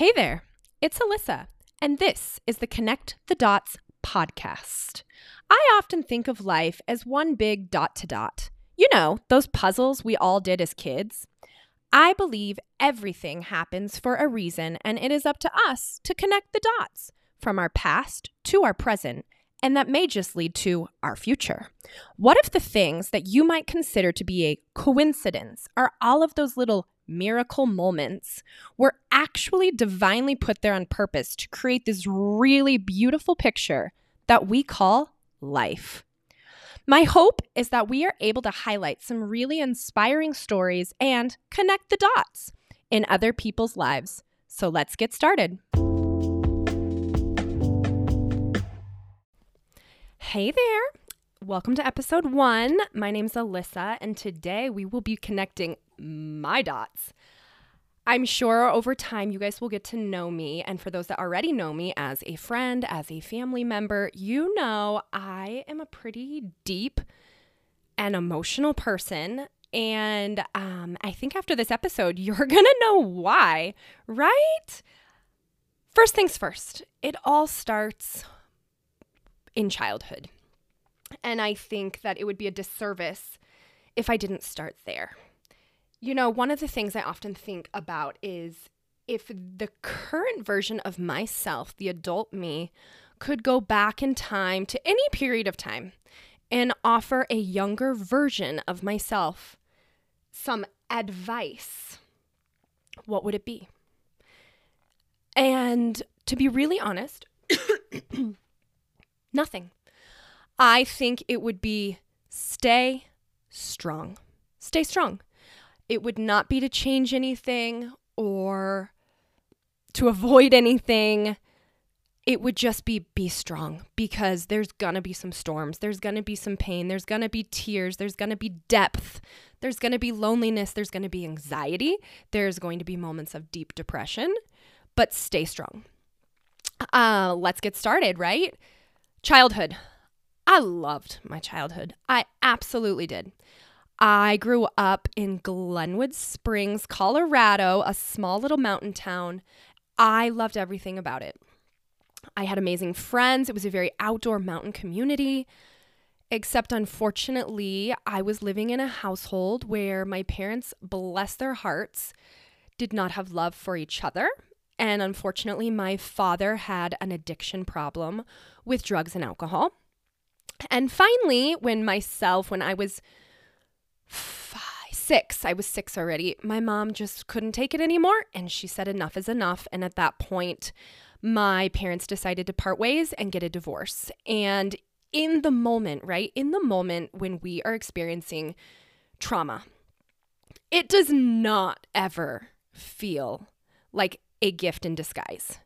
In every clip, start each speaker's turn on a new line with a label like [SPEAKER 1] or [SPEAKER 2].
[SPEAKER 1] Hey there, it's Alyssa, and this is the Connect the Dots podcast. I often think of life as one big dot to dot. You know, those puzzles we all did as kids. I believe everything happens for a reason, and it is up to us to connect the dots from our past to our present, and that may just lead to our future. What if the things that you might consider to be a coincidence are all of those little miracle moments were actually divinely put there on purpose to create this really beautiful picture that we call life? My hope is that we are able to highlight some really inspiring stories and connect the dots in other people's lives. So let's get started. Hey there. Welcome to episode one. My name's Alyssa, and today we will be connecting my dots. I'm sure over time you guys will get to know me. And for those that already know me as a friend, as a family member, you know I am a pretty deep and emotional person. And um, I think after this episode, you're going to know why, right? First things first, it all starts in childhood. And I think that it would be a disservice if I didn't start there. You know, one of the things I often think about is if the current version of myself, the adult me, could go back in time to any period of time and offer a younger version of myself some advice, what would it be? And to be really honest, nothing. I think it would be stay strong. Stay strong. It would not be to change anything or to avoid anything. It would just be be strong because there's to be some storms. There's to be some pain. There's to be tears. There's to be depth. There's to be loneliness. There's to be anxiety. There's going to be moments of deep depression, but stay strong. Uh, let's get started, right? Childhood. I loved my childhood. I absolutely did. I grew up in Glenwood Springs, Colorado, a small little mountain town. I loved everything about it. I had amazing friends. It was a very outdoor mountain community. Except, unfortunately, I was living in a household where my parents, bless their hearts, did not have love for each other. And unfortunately, my father had an addiction problem with drugs and alcohol. And finally, when myself, when I was five, six. I was six already. My mom just couldn't take it anymore. And she said, enough is enough. And at that point, my parents decided to part ways and get a divorce. And in the moment, right? In the moment when we are experiencing trauma, it does not ever feel like a gift in disguise.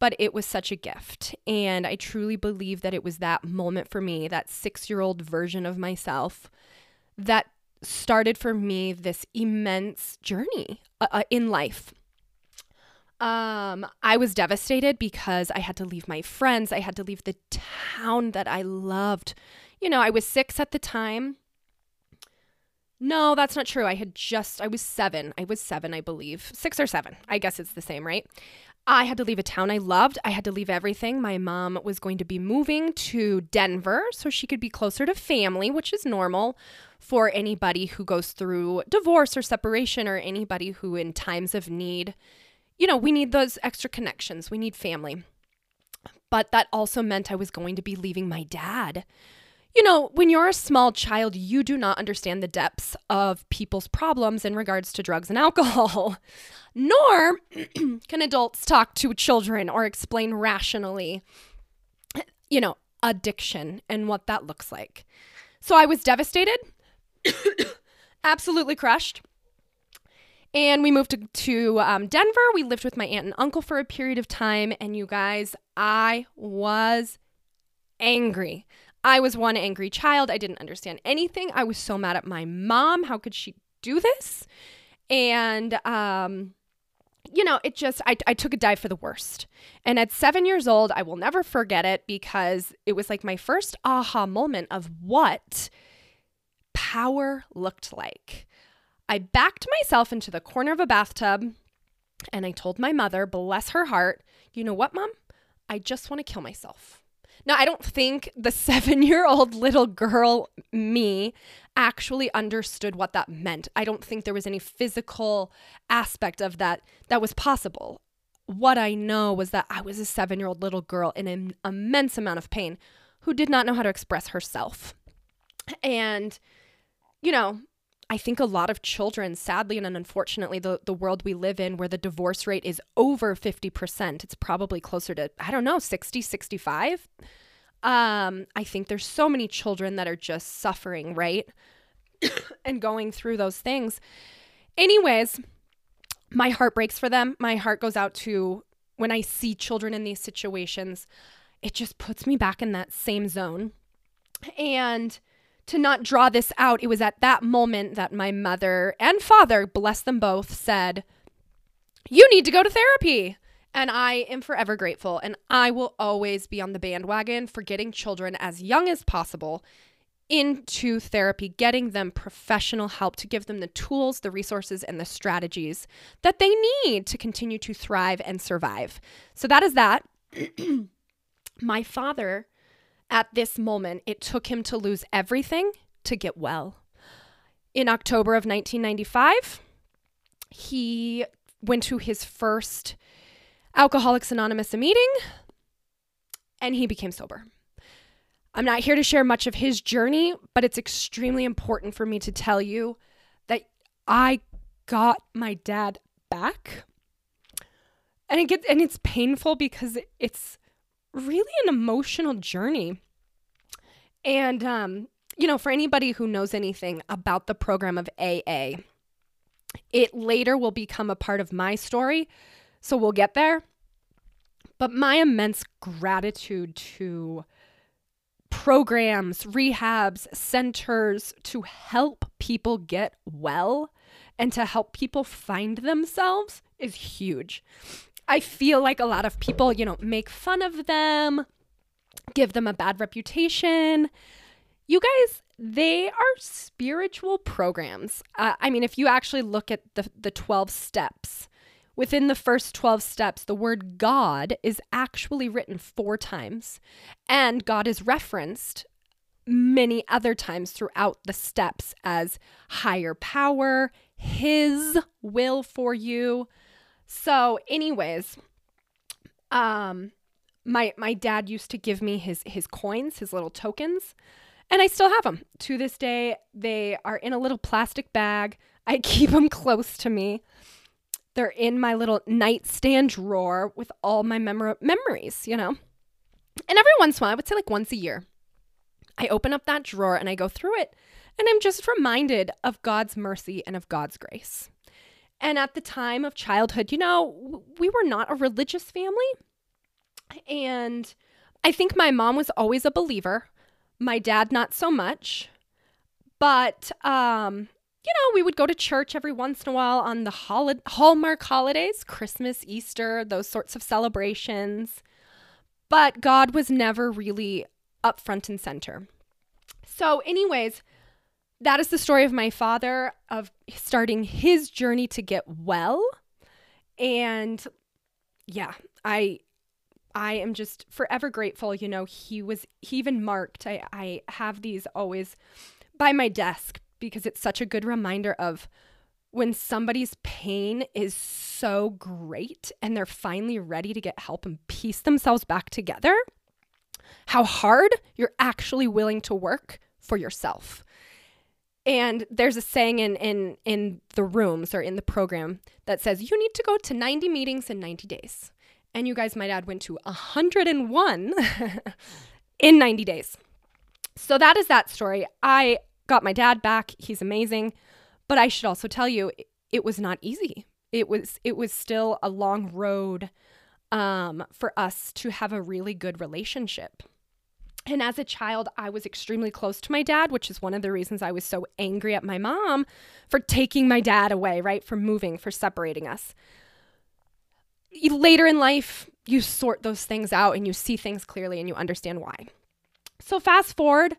[SPEAKER 1] But it was such a gift. And I truly believe that it was that moment for me, that six year old version of myself, that started for me this immense journey uh, uh, in life. Um, I was devastated because I had to leave my friends. I had to leave the town that I loved. You know, I was six at the time. No, that's not true. I had just, I was seven. I was seven, I believe. Six or seven. I guess it's the same, right? I had to leave a town I loved. I had to leave everything. My mom was going to be moving to Denver so she could be closer to family, which is normal for anybody who goes through divorce or separation or anybody who, in times of need, you know, we need those extra connections. We need family. But that also meant I was going to be leaving my dad you know, when you're a small child, you do not understand the depths of people's problems in regards to drugs and alcohol. Nor can adults talk to children or explain rationally, you know, addiction and what that looks like. So I was devastated, absolutely crushed. And we moved to, to um, Denver. We lived with my aunt and uncle for a period of time. And you guys, I was angry. I was one angry child. I didn't understand anything. I was so mad at my mom. How could she do this? And, um, you know, it just, I, I took a dive for the worst. And at seven years old, I will never forget it because it was like my first aha moment of what power looked like. I backed myself into the corner of a bathtub And I told my mother, bless her heart, you know what, mom? I just want to kill myself. Now, I don't think the seven year old little girl me actually understood what that meant. I don't think there was any physical aspect of that that was possible. What I know was that I was a seven year old little girl in an immense amount of pain who did not know how to express herself. And, you know, I think a lot of children, sadly and unfortunately, the, the world we live in where the divorce rate is over 50%, it's probably closer to, I don't know, 60, 65. Um, I think there's so many children that are just suffering, right? and going through those things. Anyways, my heart breaks for them. My heart goes out to when I see children in these situations. It just puts me back in that same zone. And to not draw this out, it was at that moment that my mother and father, bless them both, said, You need to go to therapy. And I am forever grateful. And I will always be on the bandwagon for getting children as young as possible into therapy, getting them professional help to give them the tools, the resources, and the strategies that they need to continue to thrive and survive. So that is that. My father at this moment, it took him to lose everything to get well. In October of 1995, he went to his first Alcoholics Anonymous meeting and he became sober. I'm not here to share much of his journey, but it's extremely important for me to tell you that I got my dad back. And it gets and it's painful because it's really an emotional journey. And, um, you know, for anybody who knows anything about the program of AA, it later will become a part of my story. So we'll get there. But my immense gratitude to programs, rehabs, centers to help people get well and to help people find themselves is huge. I feel like a lot of people, you know, make fun of them, give them a bad reputation. You guys, they are spiritual programs. Uh, I mean, if you actually look at the, the 12 steps, within the first 12 steps, the word God is actually written four times, and God is referenced many other times throughout the steps as higher power, His will for you. So, anyways, um, my my dad used to give me his his coins, his little tokens, and I still have them to this day. They are in a little plastic bag. I keep them close to me. They're in my little nightstand drawer with all my memor- memories, you know. And every once in a while, I would say like once a year, I open up that drawer and I go through it, and I'm just reminded of God's mercy and of God's grace. And at the time of childhood, you know, we were not a religious family. And I think my mom was always a believer, my dad, not so much. But, um, you know, we would go to church every once in a while on the hol- Hallmark holidays, Christmas, Easter, those sorts of celebrations. But God was never really up front and center. So, anyways, that is the story of my father of starting his journey to get well. And yeah i i am just forever grateful you know he was he even marked i i have these always by my desk because it's such a good reminder of when somebody's pain is so great and they're finally ready to get help and piece themselves back together how hard you're actually willing to work for yourself and there's a saying in in in the rooms or in the program that says you need to go to 90 meetings in 90 days. And you guys might add went to 101 in 90 days. So that is that story. I got my dad back. He's amazing. But I should also tell you it was not easy. It was it was still a long road um, for us to have a really good relationship. And as a child, I was extremely close to my dad, which is one of the reasons I was so angry at my mom for taking my dad away, right? For moving, for separating us. Later in life, you sort those things out and you see things clearly and you understand why. So, fast forward,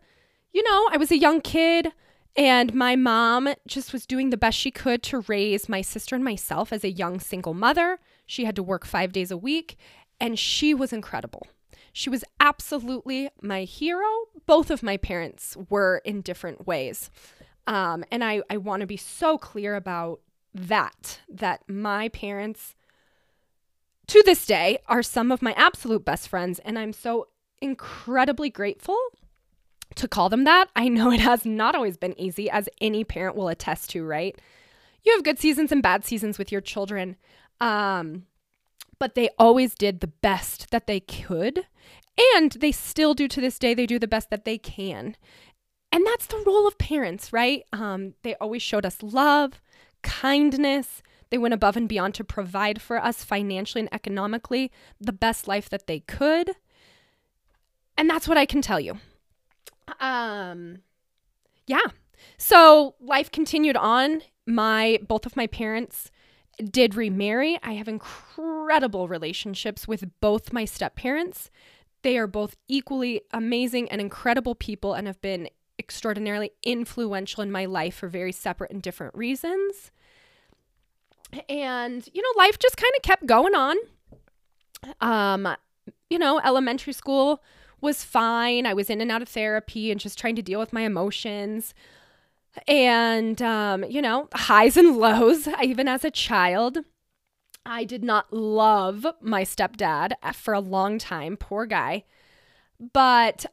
[SPEAKER 1] you know, I was a young kid And my mom just was doing the best she could to raise my sister and myself as a young single mother. She had to work five days a week, and she was incredible. She was absolutely my hero. Both of my parents were in different ways. Um, and I, I want to be so clear about that, that my parents, to this day, are some of my absolute best friends. And I'm so incredibly grateful to call them that. I know it has not always been easy, as any parent will attest to, right? You have good seasons and bad seasons with your children. Um, but they always did the best that they could. And they still do to this day, they do the best that they can. And that's the role of parents, right? Um, they always showed us love, kindness. They went above and beyond to provide for us financially and economically the best life that they could. And that's what I can tell you. Um, yeah. So life continued on. My both of my parents did remarry. I have incredible relationships with both my step parents. They are both equally amazing and incredible people and have been extraordinarily influential in my life for very separate and different reasons. And, you know, life just kind of kept going on. Um, you know, elementary school was fine. I was in and out of therapy and just trying to deal with my emotions. And, um, you know, highs and lows, even as a child. I did not love my stepdad for a long time, poor guy. But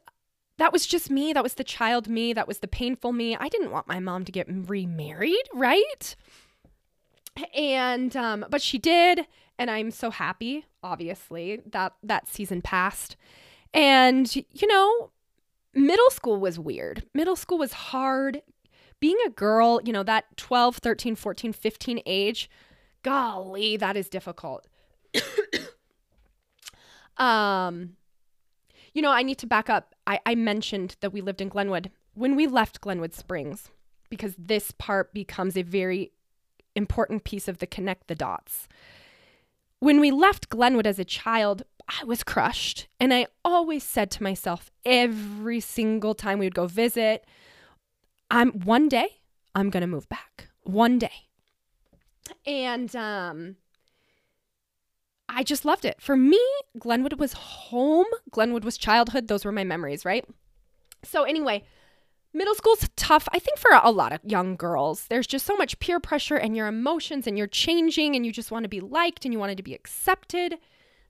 [SPEAKER 1] that was just me. That was the child me. That was the painful me. I didn't want my mom to get remarried, right? And um but she did, and I'm so happy, obviously, that that season passed. And you know, middle school was weird. Middle school was hard. Being a girl, you know, that 12, 13, 14, 15 age, golly, that is difficult. um you know, I need to back up. I, I mentioned that we lived in Glenwood. When we left Glenwood Springs, because this part becomes a very important piece of the connect the dots. When we left Glenwood as a child, I was crushed. And I always said to myself every single time we would go visit, I'm one day I'm going to move back. One day. And um I just loved it. For me, Glenwood was home, Glenwood was childhood. Those were my memories, right? So, anyway, middle school's tough, I think, for a lot of young girls. There's just so much peer pressure and your emotions, and you're changing, and you just want to be liked and you wanted to be accepted.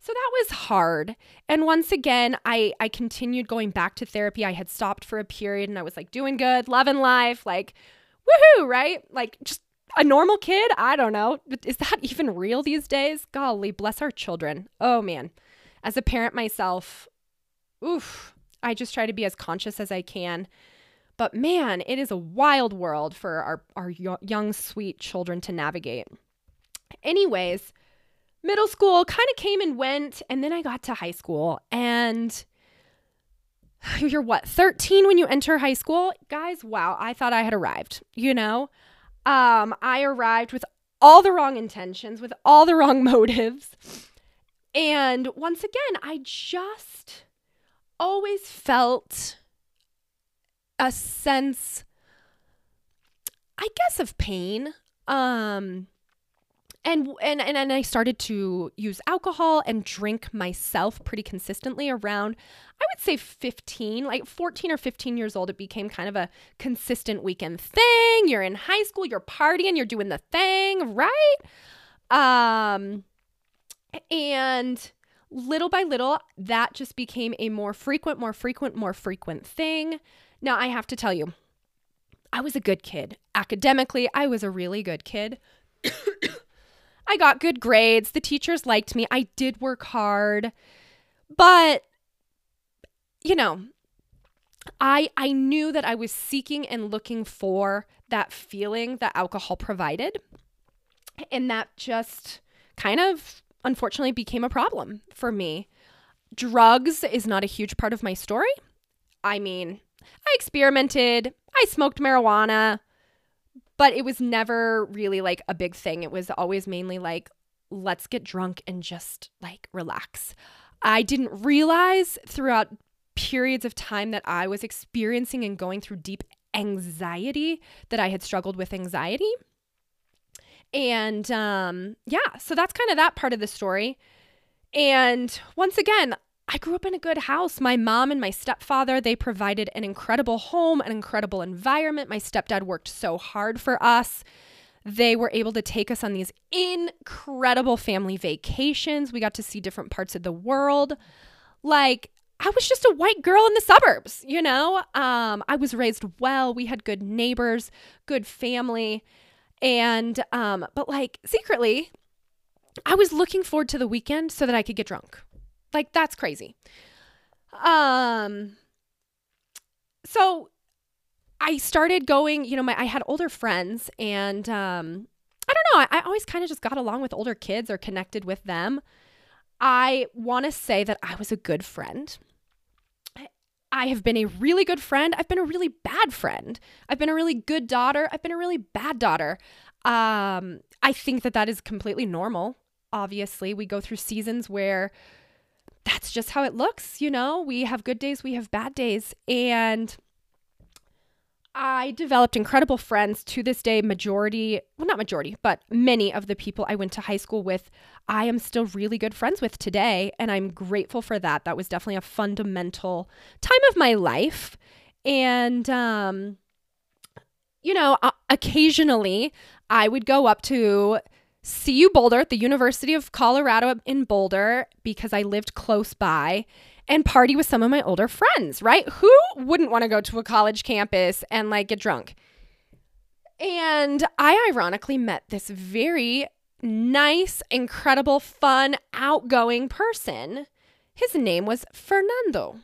[SPEAKER 1] So that was hard. And once again, I I continued going back to therapy. I had stopped for a period and I was like doing good, loving life, like woohoo, right? Like just a normal kid? I don't know. Is that even real these days? Golly, bless our children. Oh man. As a parent myself, oof, I just try to be as conscious as I can. But man, it is a wild world for our, our young, sweet children to navigate. Anyways, middle school kind of came and went, and then I got to high school. And you're what, 13 when you enter high school? Guys, wow, I thought I had arrived, you know? Um, I arrived with all the wrong intentions, with all the wrong motives. And once again, I just always felt a sense, I guess, of pain. Um, and and and, I started to use alcohol and drink myself pretty consistently around I would say 15, like 14 or 15 years old, it became kind of a consistent weekend thing. You're in high school, you're partying, you're doing the thing, right? Um, and little by little, that just became a more frequent, more frequent, more frequent thing. Now, I have to tell you, I was a good kid. Academically, I was a really good kid. I got good grades. The teachers liked me. I did work hard. But you know, I I knew that I was seeking and looking for that feeling that alcohol provided. And that just kind of unfortunately became a problem for me. Drugs is not a huge part of my story. I mean, I experimented, I smoked marijuana, but it was never really like a big thing. It was always mainly like, let's get drunk and just like relax. I didn't realize throughout periods of time that I was experiencing and going through deep anxiety that I had struggled with anxiety. And um, yeah, so that's kind of that part of the story. And once again, I grew up in a good house. My mom and my stepfather, they provided an incredible home, an incredible environment. My stepdad worked so hard for us. They were able to take us on these incredible family vacations. We got to see different parts of the world. Like, I was just a white girl in the suburbs, you know? Um, I was raised well. We had good neighbors, good family. And, um, but like secretly, I was looking forward to the weekend so that I could get drunk. Like, that's crazy. Um, so I started going, you know, my I had older friends and um I don't know, I, I always kind of just got along with older kids or connected with them. I want to say that I was a good friend. I have been a really good friend. I've been a really bad friend. I've been a really good daughter. I've been a really bad daughter. Um, I think that that is completely normal. Obviously, we go through seasons where that's just how it looks. You know, we have good days, we have bad days. And I developed incredible friends to this day. Majority, well, not majority, but many of the people I went to high school with, I am still really good friends with today. And I'm grateful for that. That was definitely a fundamental time of my life. And, um, you know, occasionally I would go up to CU Boulder at the University of Colorado in Boulder because I lived close by and party with some of my older friends, right? Who wouldn't want to go to a college campus and like get drunk? And I ironically met this very nice, incredible, fun, outgoing person. His name was Fernando.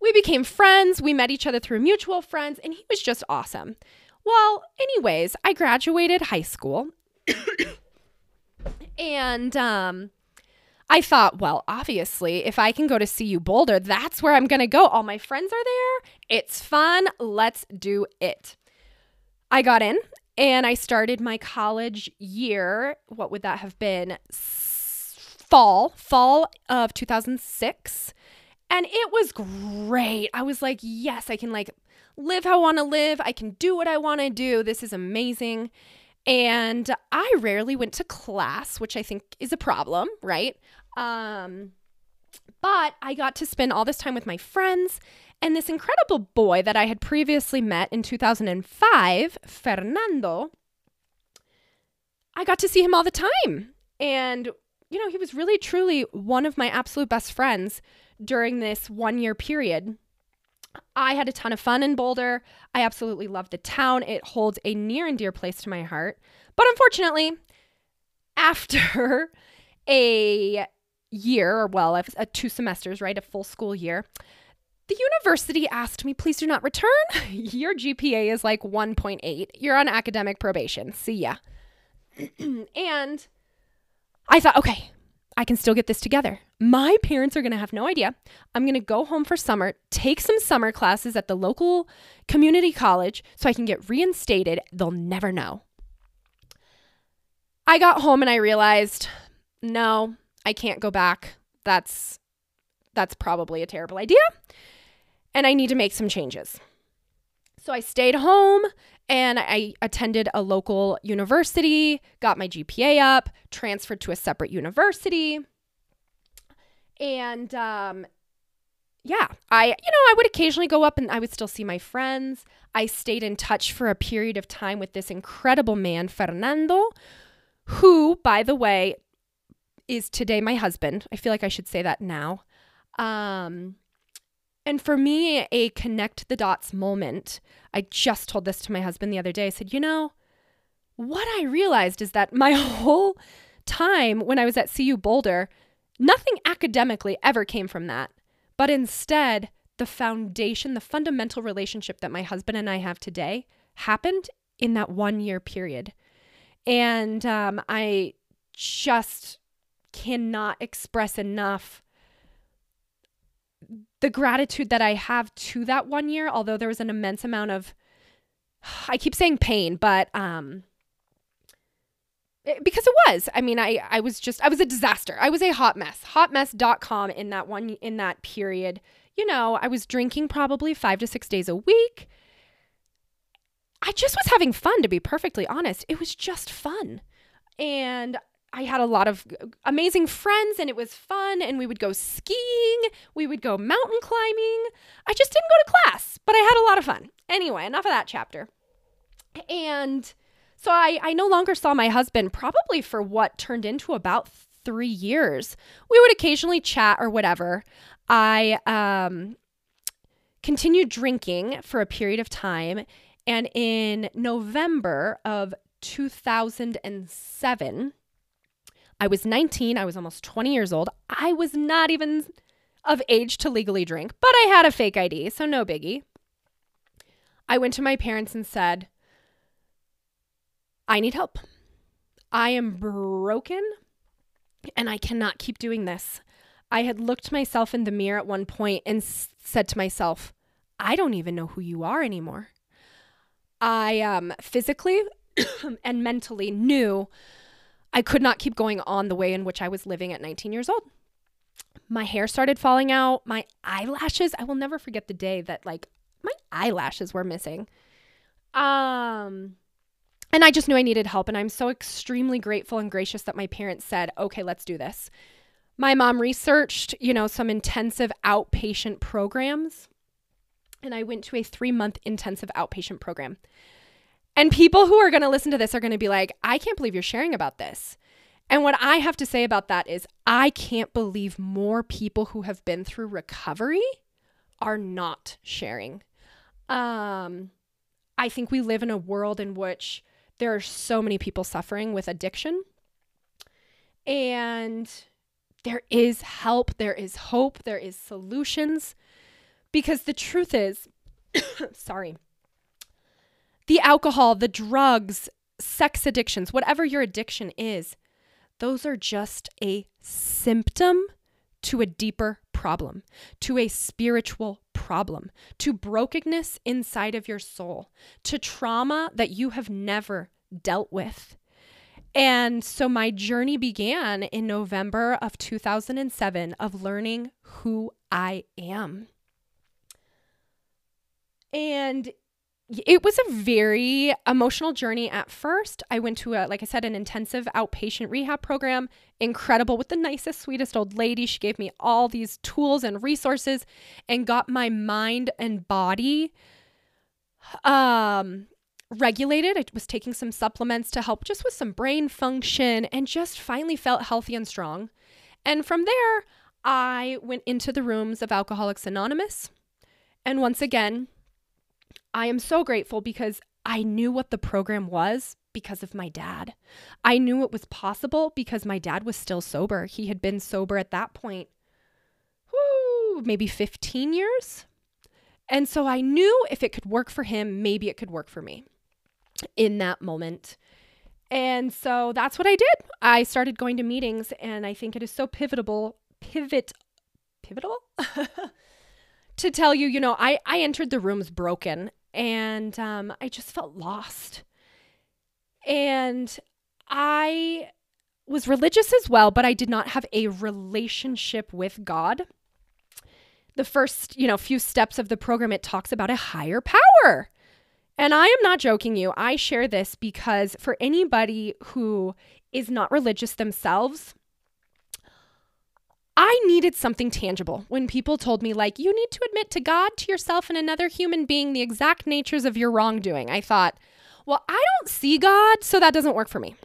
[SPEAKER 1] We became friends. We met each other through mutual friends, and he was just awesome. Well, anyways, I graduated high school. and um, I thought, well, obviously, if I can go to CU Boulder, that's where I'm going to go. All my friends are there. It's fun. Let's do it. I got in and I started my college year. What would that have been? Fall, fall of 2006. And it was great. I was like, yes, I can like live how I want to live. I can do what I want to do. This is amazing. And I rarely went to class, which I think is a problem, right? Um, but I got to spend all this time with my friends and this incredible boy that I had previously met in 2005, Fernando. I got to see him all the time. And, you know, he was really, truly one of my absolute best friends during this one year period. I had a ton of fun in Boulder. I absolutely loved the town. It holds a near and dear place to my heart. But unfortunately, after a year, or well, a uh, two semesters, right, a full school year, the university asked me, please do not return. Your GPA is like 1.8. You're on academic probation. See ya. and I thought, okay, I can still get this together. My parents are going to have no idea. I'm going to go home for summer, take some summer classes at the local community college so I can get reinstated. They'll never know. I got home and I realized, no, I can't go back. That's that's probably a terrible idea. And I need to make some changes. So I stayed home and I attended a local university, got my GPA up, transferred to a separate university. And um, yeah, I, you know, I would occasionally go up and I would still see my friends. I stayed in touch for a period of time with this incredible man, Fernando, who, by the way, is today my husband. I feel like I should say that now. Um, and for me, a connect the dots moment, I just told this to my husband the other day. I said, you know, what I realized is that my whole time when I was at CU Boulder, nothing academically ever came from that. But instead, the foundation, the fundamental relationship that my husband and I have today happened in that one year period. And um, I just cannot express enough the gratitude that I have to that one year, although there was an immense amount of, I keep saying pain, but, um, it, because it was. I mean, I, I was just, I was a disaster. I was a hot mess. Hotmess.com in that one, in that period. You know, I was drinking probably five to six days a week. I just was having fun, to be perfectly honest. It was just fun. And I had a lot of amazing friends and it was fun. And we would go skiing, we would go mountain climbing. I just didn't go to class, but I had a lot of fun. Anyway, enough of that chapter. And so I, I no longer saw my husband probably for what turned into about three years. We would occasionally chat or whatever. I um, continued drinking for a period of time. And in November of 2007, I was 19. I was almost 20 years old. I was not even of age to legally drink, but I had a fake ID, so no biggie. I went to my parents and said, I need help. I am broken and I cannot keep doing this. I had looked myself in the mirror at one point and s- said to myself, I don't even know who you are anymore. I um, physically and mentally knew I could not keep going on the way in which I was living at 19 years old. My hair started falling out, my eyelashes, I will never forget the day that like my eyelashes were missing. Um and I just knew I needed help. And I'm so extremely grateful and gracious that my parents said, okay, let's do this. My mom researched, you know, some intensive outpatient programs. And I went to a three month intensive outpatient program. And people who are going to listen to this are going to be like, I can't believe you're sharing about this. And what I have to say about that is, I can't believe more people who have been through recovery are not sharing. Um, I think we live in a world in which there are so many people suffering with addiction. And there is help, there is hope, there is solutions. Because the truth is, sorry, the alcohol, the drugs, sex addictions, whatever your addiction is, those are just a symptom to a deeper problem, to a spiritual problem, to brokenness inside of your soul, to trauma that you have never dealt with. And so my journey began in November of 2007 of learning who I am. And it was a very emotional journey at first. I went to a, like I said, an intensive outpatient rehab program. Incredible with the nicest, sweetest old lady. She gave me all these tools and resources and got my mind and body um regulated. I was taking some supplements to help just with some brain function and just finally felt healthy and strong. And from there, I went into the rooms of Alcoholics Anonymous. And once again, I am so grateful because I knew what the program was because of my dad. I knew it was possible because my dad was still sober. He had been sober at that point, whoo, maybe 15 years. And so I knew if it could work for him, maybe it could work for me in that moment. And so that's what I did. I started going to meetings, and I think it is so pivotal, pivot, pivotal to tell you, you know, I, I entered the rooms broken and um, I just felt lost. And I was religious as well, but I did not have a relationship with God. The first, you know, few steps of the program, it talks about a higher power. And I am not joking you. I share this because for anybody who is not religious themselves, I needed something tangible when people told me, like, you need to admit to God, to yourself, and another human being the exact natures of your wrongdoing. I thought, well, I don't see God, so that doesn't work for me.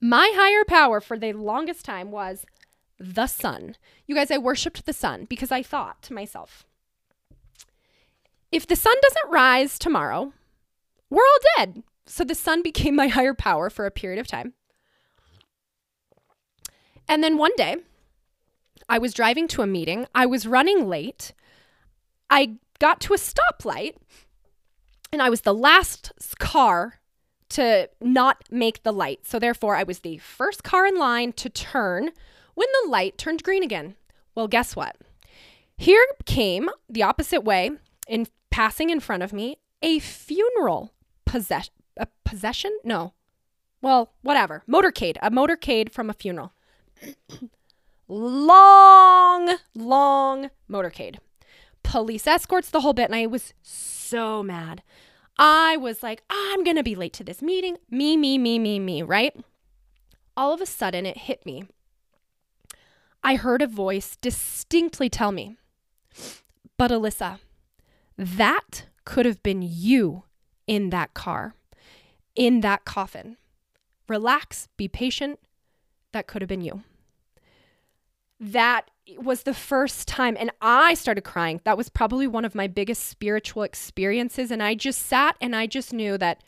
[SPEAKER 1] My higher power for the longest time was the sun. You guys, I worshiped the sun because I thought to myself, if the sun doesn't rise tomorrow, we're all dead. So the sun became my higher power for a period of time. And then one day, I was driving to a meeting. I was running late. I got to a stoplight and I was the last car to not make the light. So therefore, I was the first car in line to turn when the light turned green again. Well, guess what? Here came the opposite way in passing in front of me a funeral possess- a possession? No. Well, whatever. Motorcade, a motorcade from a funeral. Long, long motorcade. Police escorts, the whole bit. And I was so mad. I was like, I'm going to be late to this meeting. Me, me, me, me, me, right? All of a sudden, it hit me. I heard a voice distinctly tell me, But Alyssa, that could have been you in that car, in that coffin. Relax, be patient. That could have been you. That was the first time, and I started crying. That was probably one of my biggest spiritual experiences. And I just sat and I just knew that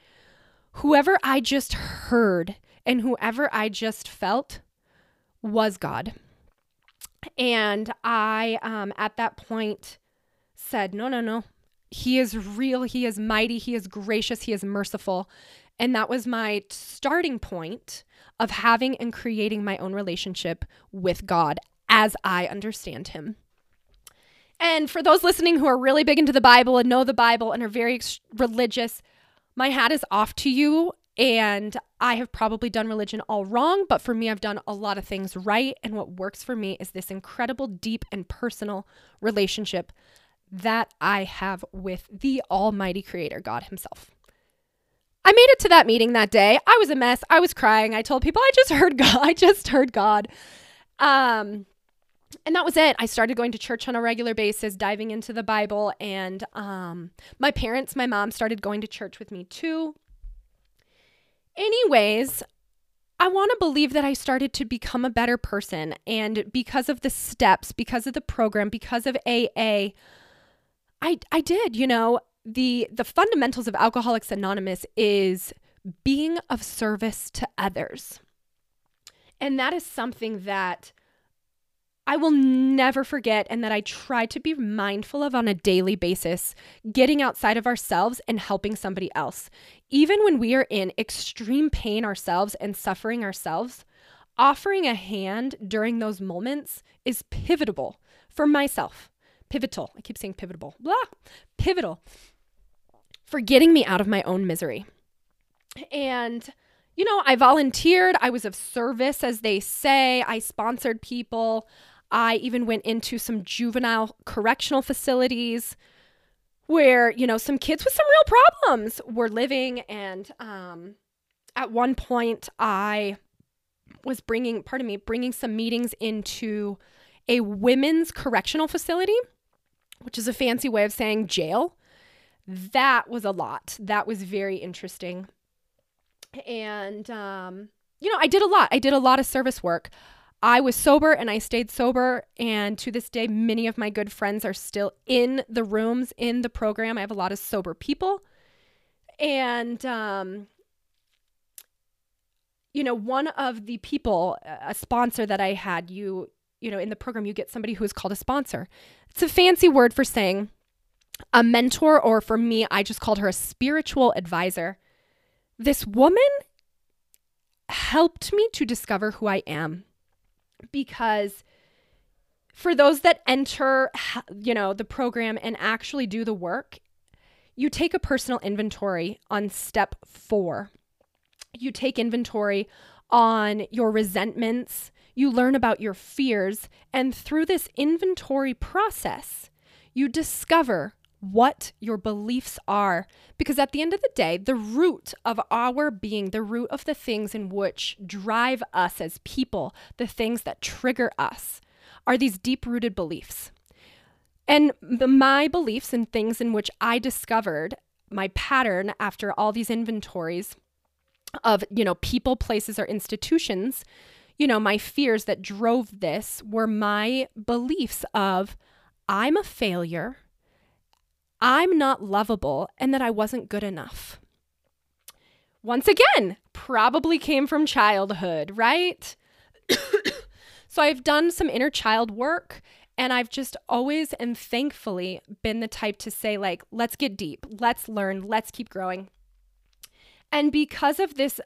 [SPEAKER 1] whoever I just heard and whoever I just felt was God. And I, um, at that point, said, No, no, no. He is real. He is mighty. He is gracious. He is merciful. And that was my starting point of having and creating my own relationship with God as I understand Him. And for those listening who are really big into the Bible and know the Bible and are very ex- religious, my hat is off to you. And I have probably done religion all wrong, but for me, I've done a lot of things right. And what works for me is this incredible, deep, and personal relationship that I have with the Almighty Creator, God Himself. I made it to that meeting that day. I was a mess. I was crying. I told people I just heard God. I just heard God. Um, and that was it. I started going to church on a regular basis, diving into the Bible, and um, my parents, my mom, started going to church with me too. Anyways, I want to believe that I started to become a better person, and because of the steps, because of the program, because of AA, I I did. You know, the the fundamentals of Alcoholics Anonymous is being of service to others. And that is something that I will never forget and that I try to be mindful of on a daily basis, getting outside of ourselves and helping somebody else. Even when we are in extreme pain ourselves and suffering ourselves, offering a hand during those moments is pivotal for myself. Pivotal. I keep saying pivotal. Blah. Pivotal for getting me out of my own misery. And, you know, I volunteered, I was of service, as they say, I sponsored people. I even went into some juvenile correctional facilities where, you know, some kids with some real problems were living. And um, at one point, I was bringing, pardon me, bringing some meetings into a women's correctional facility, which is a fancy way of saying jail that was a lot. That was very interesting. And, um, you know, I did a lot. I did a lot of service work. I was sober and I stayed sober. And to this day, many of my good friends are still in the rooms in the program. I have a lot of sober people. And, um, you know, one of the people, a sponsor that I had, you, you know, in the program, you get somebody who is called a sponsor. It's a fancy word for saying a mentor, or for me, I just called her a spiritual advisor. This woman helped me to discover who I am because for those that enter you know the program and actually do the work you take a personal inventory on step 4 you take inventory on your resentments. You learn about your fears. And through this inventory process you discover what your beliefs are. Because at the end of the day, the root of our being, the root of the things in which drive us as people, the things that trigger us, are these deep rooted beliefs. And the, my beliefs and things in which I discovered my pattern after all these inventories of, you know, people, places, or institutions, you know, my fears that drove this were my beliefs of I'm a failure. I'm not lovable and that I wasn't good enough. Once again, probably came from childhood, right? so I've done some inner child work and I've just always and thankfully been the type to say, like, let's get deep, let's learn, let's keep growing. And because of this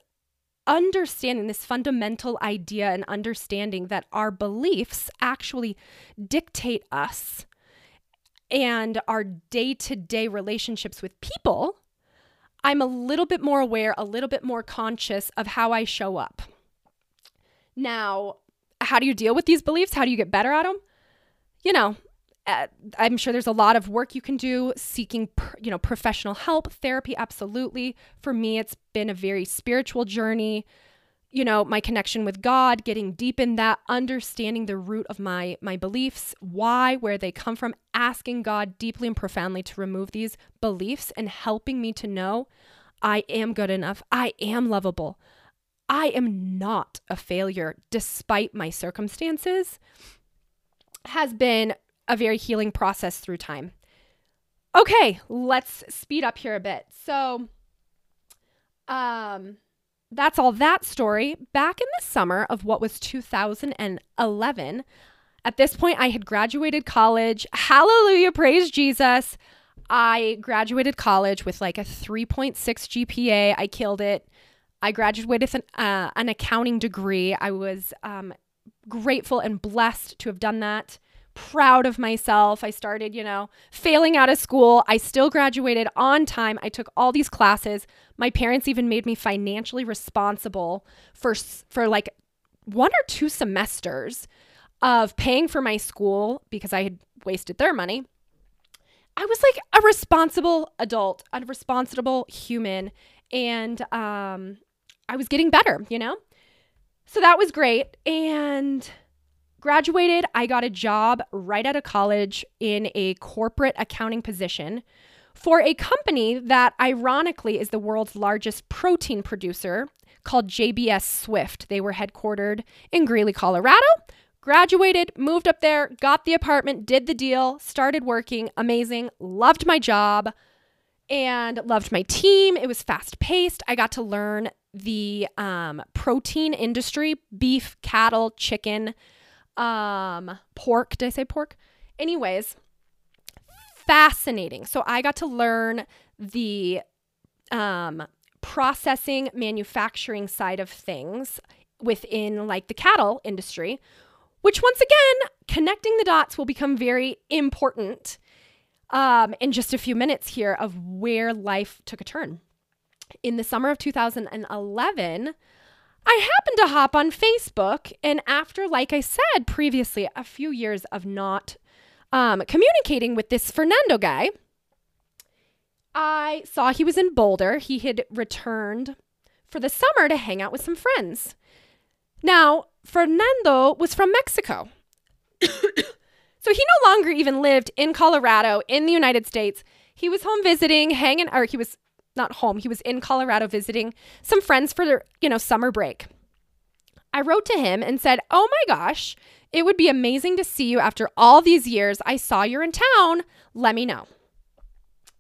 [SPEAKER 1] understanding, this fundamental idea and understanding that our beliefs actually dictate us and our day to day relationships with people, I'm a little bit more aware, a little bit more conscious of how I show up. Now, how do you deal with these beliefs? How do you get better at them? You know, I'm sure there's a lot of work you can do seeking, you know, professional help, therapy. Absolutely. For me, it's been a very spiritual journey. You know, my connection with God, getting deep in that, understanding the root of my my beliefs, why, where they come from, asking God deeply and profoundly to remove these beliefs and helping me to know I am good enough. I am lovable. I am not a failure despite my circumstances has been a very healing process through time. Okay, let's speed up here a bit. So, um, that's all that story. Back in the summer of what was 2011, at this point, I had graduated college. Hallelujah, praise Jesus. I graduated college with like a 3.6 GPA. I killed it. I graduated with an, uh, an accounting degree. I was um, grateful and blessed to have done that. Proud of myself. I started, you know, failing out of school. I still graduated on time. I took all these classes. My parents even made me financially responsible for for like one or two semesters of paying for my school because I had wasted their money. I was like a responsible adult, a responsible human, and um, I was getting better, you know? So that was great. And graduated, I got a job right out of college in a corporate accounting position for a company that ironically is the world's largest protein producer called JBS Swift. They were headquartered in Greeley, Colorado. Graduated, moved up there, got the apartment, did the deal, started working. Amazing. Loved my job and loved my team. It was fast paced. I got to learn the um, protein industry beef, cattle, chicken, um, pork. Did I say pork? Anyways, fascinating. So I got to learn the um, processing, manufacturing side of things within like the cattle industry, which once again, connecting the dots will become very important um, in just a few minutes here of where life took a turn in the summer of 2011, I happened to hop on Facebook. And after, like I said previously, a few years of not um, communicating with this Fernando guy, I saw he was in Boulder. He had returned for the summer to hang out with some friends. Now, Fernando was from Mexico. so he no longer even lived in Colorado in the United States. He was home visiting, hanging, or he was not home. He was in Colorado visiting some friends for their, you know, summer break. I wrote to him and said, "Oh my gosh, it would be amazing to see you after all these years. I saw you're in town. Let me know."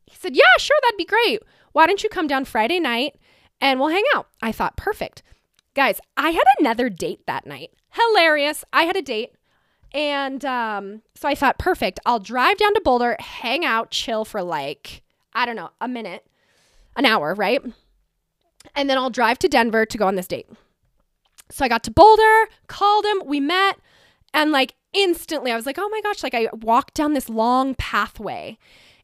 [SPEAKER 1] He said, "Yeah, sure, that'd be great. Why don't you come down Friday night and we'll hang out?" I thought, "Perfect." Guys, I had another date that night. Hilarious. I had a date. And um, so I thought, perfect. I'll drive down to Boulder, hang out, chill for like, I don't know, a minute an hour, right? And then I'll drive to Denver to go on this date. So I got to Boulder, called him, we met, and like instantly I was like, oh my gosh, like I walked down this long pathway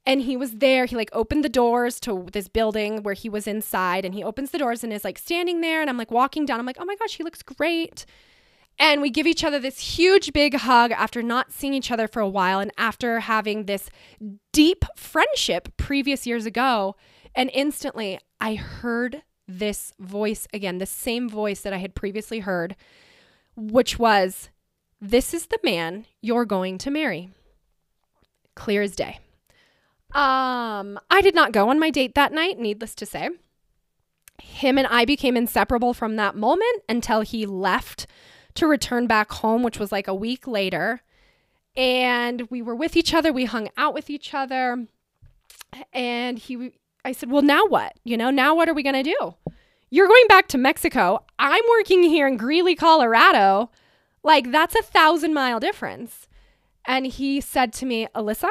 [SPEAKER 1] and he was there. He like opened the doors to this building where he was inside and he opens the doors and is like standing there and I'm like walking down. I'm like, oh my gosh, he looks great. And we give each other this huge big hug after not seeing each other for a while and after having this deep friendship previous years ago. And instantly, I heard this voice again, the same voice that I had previously heard, which was, This is the man you're going to marry. Clear as day. Um, I did not go on my date that night, needless to say. Him and I became inseparable from that moment until he left to return back home, which was like a week later. And we were with each other, we hung out with each other. And he I said, well, now what? You know, now what are we going to do? You're going back to Mexico. I'm working here in Greeley, Colorado. Like, that's a thousand mile difference. And he said to me, Alyssa,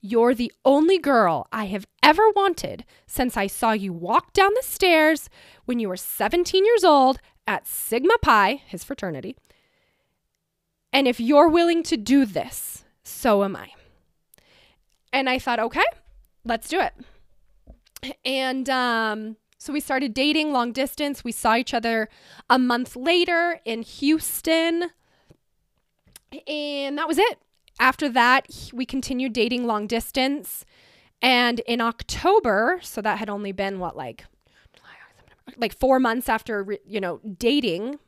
[SPEAKER 1] you're the only girl I have ever wanted since I saw you walk down the stairs when you were 17 years old at Sigma Pi, his fraternity. And if you're willing to do this, so am I. And I thought, okay, let's do it. And um, so we started dating long distance. We saw each other a month later in Houston. And that was it. after that, we continued dating long distance. And in October, so that had only been what, like, like four months after, you know, dating,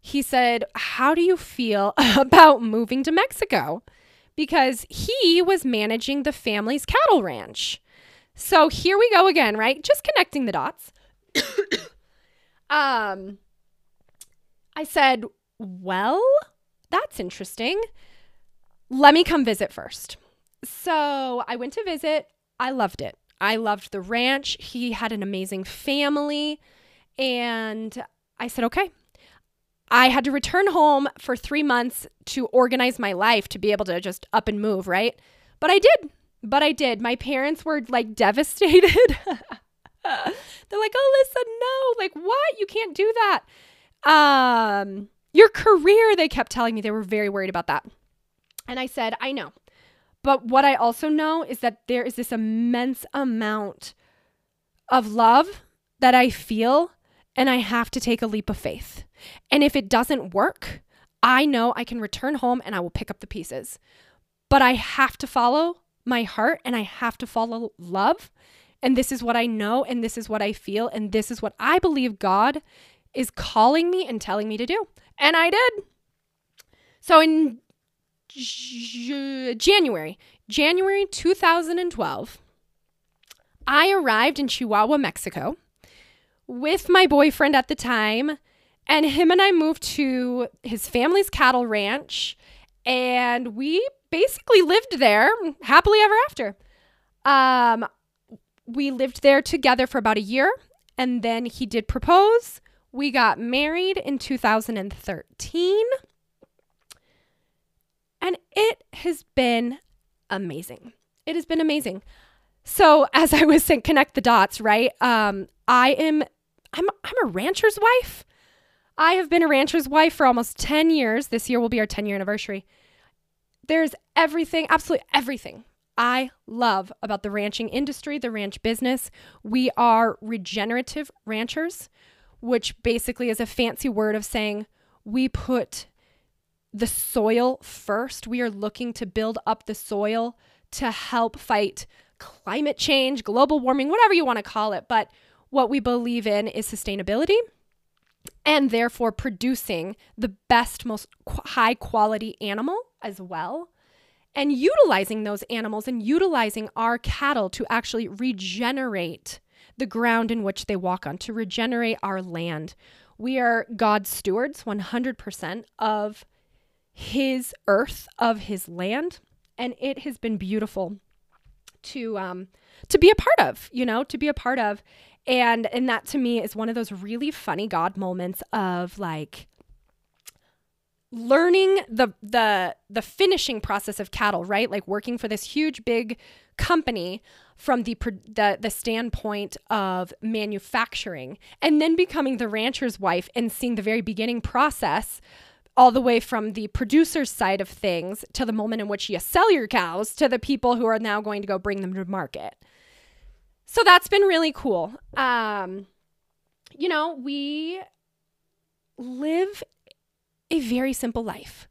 [SPEAKER 1] he said, How do you feel about moving to Mexico? Because he was managing the family's cattle ranch. So here we go again, right? Just connecting the dots. um, I said, Well, that's interesting. Let me come visit first. So I went to visit. I loved it. I loved the ranch. He had an amazing family. And I said, okay. I had to return home for three months to organize my life to be able to just up and move, right? But I did. But I did. My parents were like devastated. They're like, oh, listen, no, like what? You can't do that. Um, your career, they kept telling me they were very worried about that. And I said, I know. But what I also know is that there is this immense amount of love that I feel, and I have to take a leap of faith. And if it doesn't work, I know I can return home and I will pick up the pieces. But I have to follow my heart and I have to follow love. And this is what I know and this is what I feel and this is what I believe God is calling me and telling me to do. And I did. So in J- January, January 2012, I arrived in Chihuahua, Mexico with my boyfriend at the time, and him and I moved to his family's cattle ranch, and we basically lived there happily ever after. Um, we lived there together for about a year, and then he did propose. We got married in 2013. And it has been amazing. It has been amazing. So, as I was saying, connect the dots, right? Um, I am, I'm, I'm a rancher's wife. I have been a rancher's wife for almost 10 years. This year will be our 10 year anniversary. There's everything, absolutely everything I love about the ranching industry, the ranch business. We are regenerative ranchers, which basically is a fancy word of saying we put the soil first. We are looking to build up the soil to help fight climate change, global warming, whatever you want to call it. But what we believe in is sustainability and therefore producing the best, most high quality animal as well. And utilizing those animals and utilizing our cattle to actually regenerate the ground in which they walk on, to regenerate our land. We are God's stewards 100% of his earth, of his land, and it has been beautiful to um to be a part of, you know, to be a part of. And and that to me is one of those really funny God moments of like learning the the the finishing process of cattle, right? Like working for this huge big company from the the the standpoint of manufacturing and then becoming the rancher's wife and seeing the very beginning process all the way from the producer's side of things to the moment in which you sell your cows to the people who are now going to go bring them to market. So that's been really cool. Um, you know, we live a very simple life.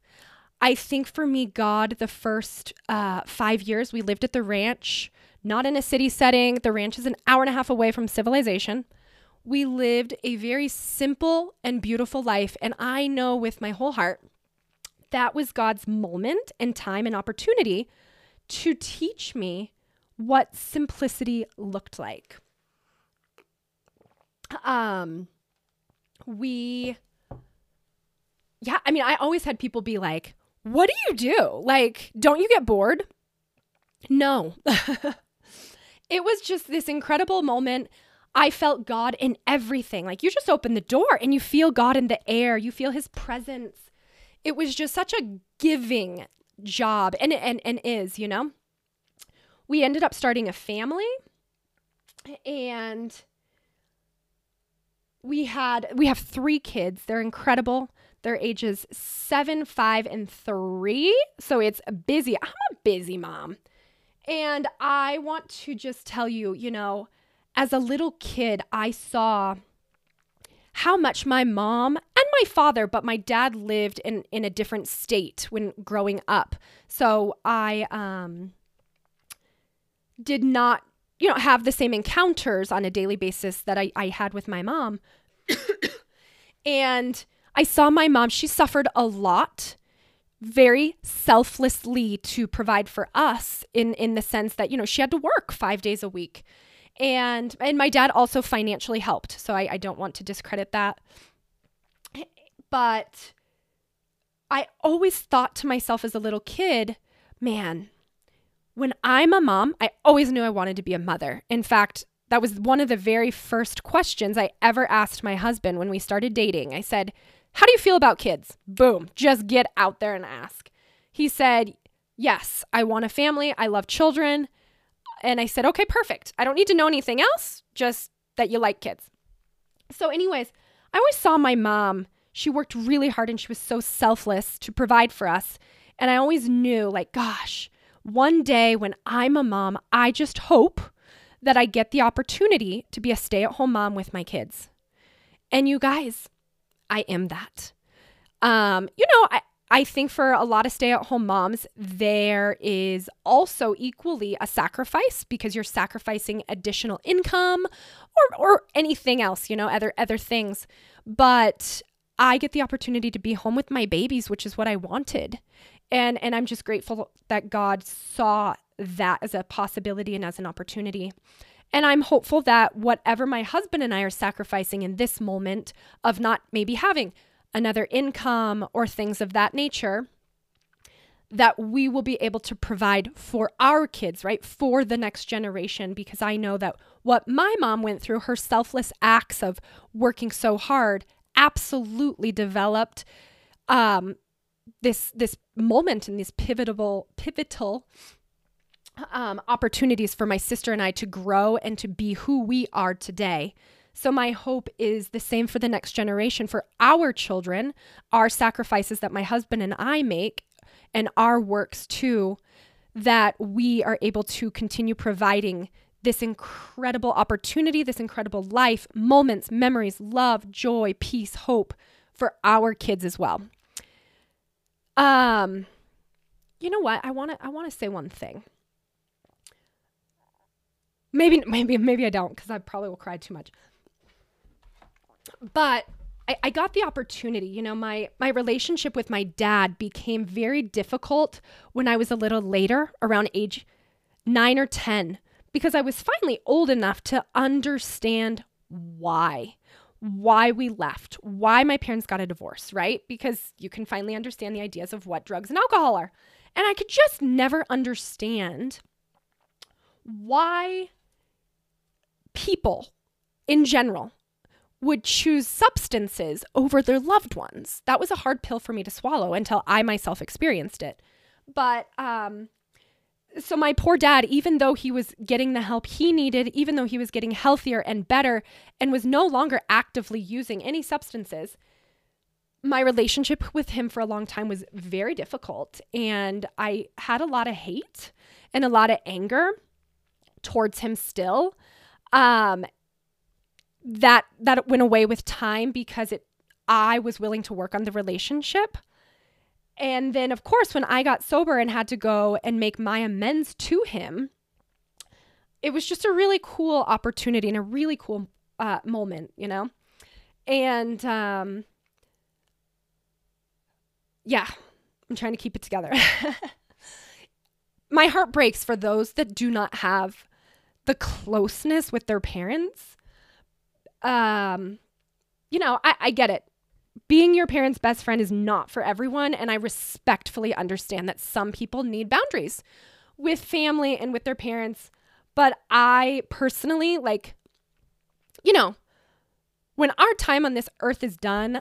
[SPEAKER 1] I think for me, God, the first uh, five years we lived at the ranch, not in a city setting. The ranch is an hour and a half away from civilization we lived a very simple and beautiful life. And I know with my whole heart that was God's moment and time and opportunity to teach me what simplicity looked like. Um, we, yeah, I mean, I always had people be like, What do you do? Like, don't you get bored? No. it was just this incredible moment I felt God in everything. Like you just open the door and you feel God in the air, you feel his presence. It was just such a giving job and and and is, you know. We ended up starting a family and we had we have 3 kids. They're incredible. They're ages 7, 5 and 3. So it's busy. I'm a busy mom. And I want to just tell you, you know, as a little kid, I saw how much my mom and my father, but my dad lived in in a different state when growing up. So I um did not, you know, have the same encounters on a daily basis that I, I had with my mom. and I saw my mom, she suffered a lot very selflessly to provide for us in in the sense that you know she had to work five days a week. And and my dad also financially helped so I, I don't want to discredit that. But i always thought to myself as a little kid man when i'm a mom i always knew i wanted to be a mother. In fact that was one of the very first questions i ever asked my husband when we started dating i said how do you feel about kids? Boom, just get out there and ask. He said, Yes, I want a family. I love children. And I said, Okay, perfect. I don't need to know anything else, just that you like kids. So, anyways, I always saw my mom. She worked really hard and she was so selfless to provide for us. And I always knew, like, gosh, one day when I'm a mom, I just hope that I get the opportunity to be a stay at home mom with my kids. And you guys, I am that. Um, you know, I, I think for a lot of stay at home moms, there is also equally a sacrifice because you're sacrificing additional income or, or anything else, you know, other, other things. But I get the opportunity to be home with my babies, which is what I wanted. And, and I'm just grateful that God saw that as a possibility and as an opportunity. And I'm hopeful that whatever my husband and I are sacrificing in this moment of not maybe having another income or things of that nature, that we will be able to provide for our kids, right? For the next generation. Because I know that what my mom went through, her selfless acts of working so hard, absolutely developed um, this this moment and these pivotal pivotal um, opportunities for my sister and I to grow and to be who we are today. So, my hope is the same for the next generation, for our children, our sacrifices that my husband and I make, and our works too, that we are able to continue providing this incredible opportunity, this incredible life, moments, memories, love, joy, peace, hope for our kids as well. Um, you know what? I want to I want to say one thing. Maybe, maybe, maybe I don't because I probably will cry too much. But I, I got the opportunity. You know, my my relationship with my dad became very difficult when I was a little later, around age nine or ten, because I was finally old enough to understand why why we left, why my parents got a divorce, right? Because you can finally understand the ideas of what drugs and alcohol are. And I could just never understand why people in general would choose substances over their loved ones. That was a hard pill for me to swallow until I myself experienced it. But um so my poor dad even though he was getting the help he needed, even though he was getting healthier and better and was no longer actively using any substances, my relationship with him for a long time was very difficult and I had a lot of hate and a lot of anger towards him still um, that that went away with time because it I was willing to work on the relationship. And then of course when I got sober and had to go and make my amends to him, it was just a really cool opportunity and a really cool uh, moment, you know? And um, yeah, I'm trying to keep it together. my heart breaks for those that do not have the closeness with their parents. Um, you know, I, I get it. Being your parent's best friend is not for everyone. And I respectfully understand that some people need boundaries with family and with their parents. But I personally, like, you know, when our time on this earth is done,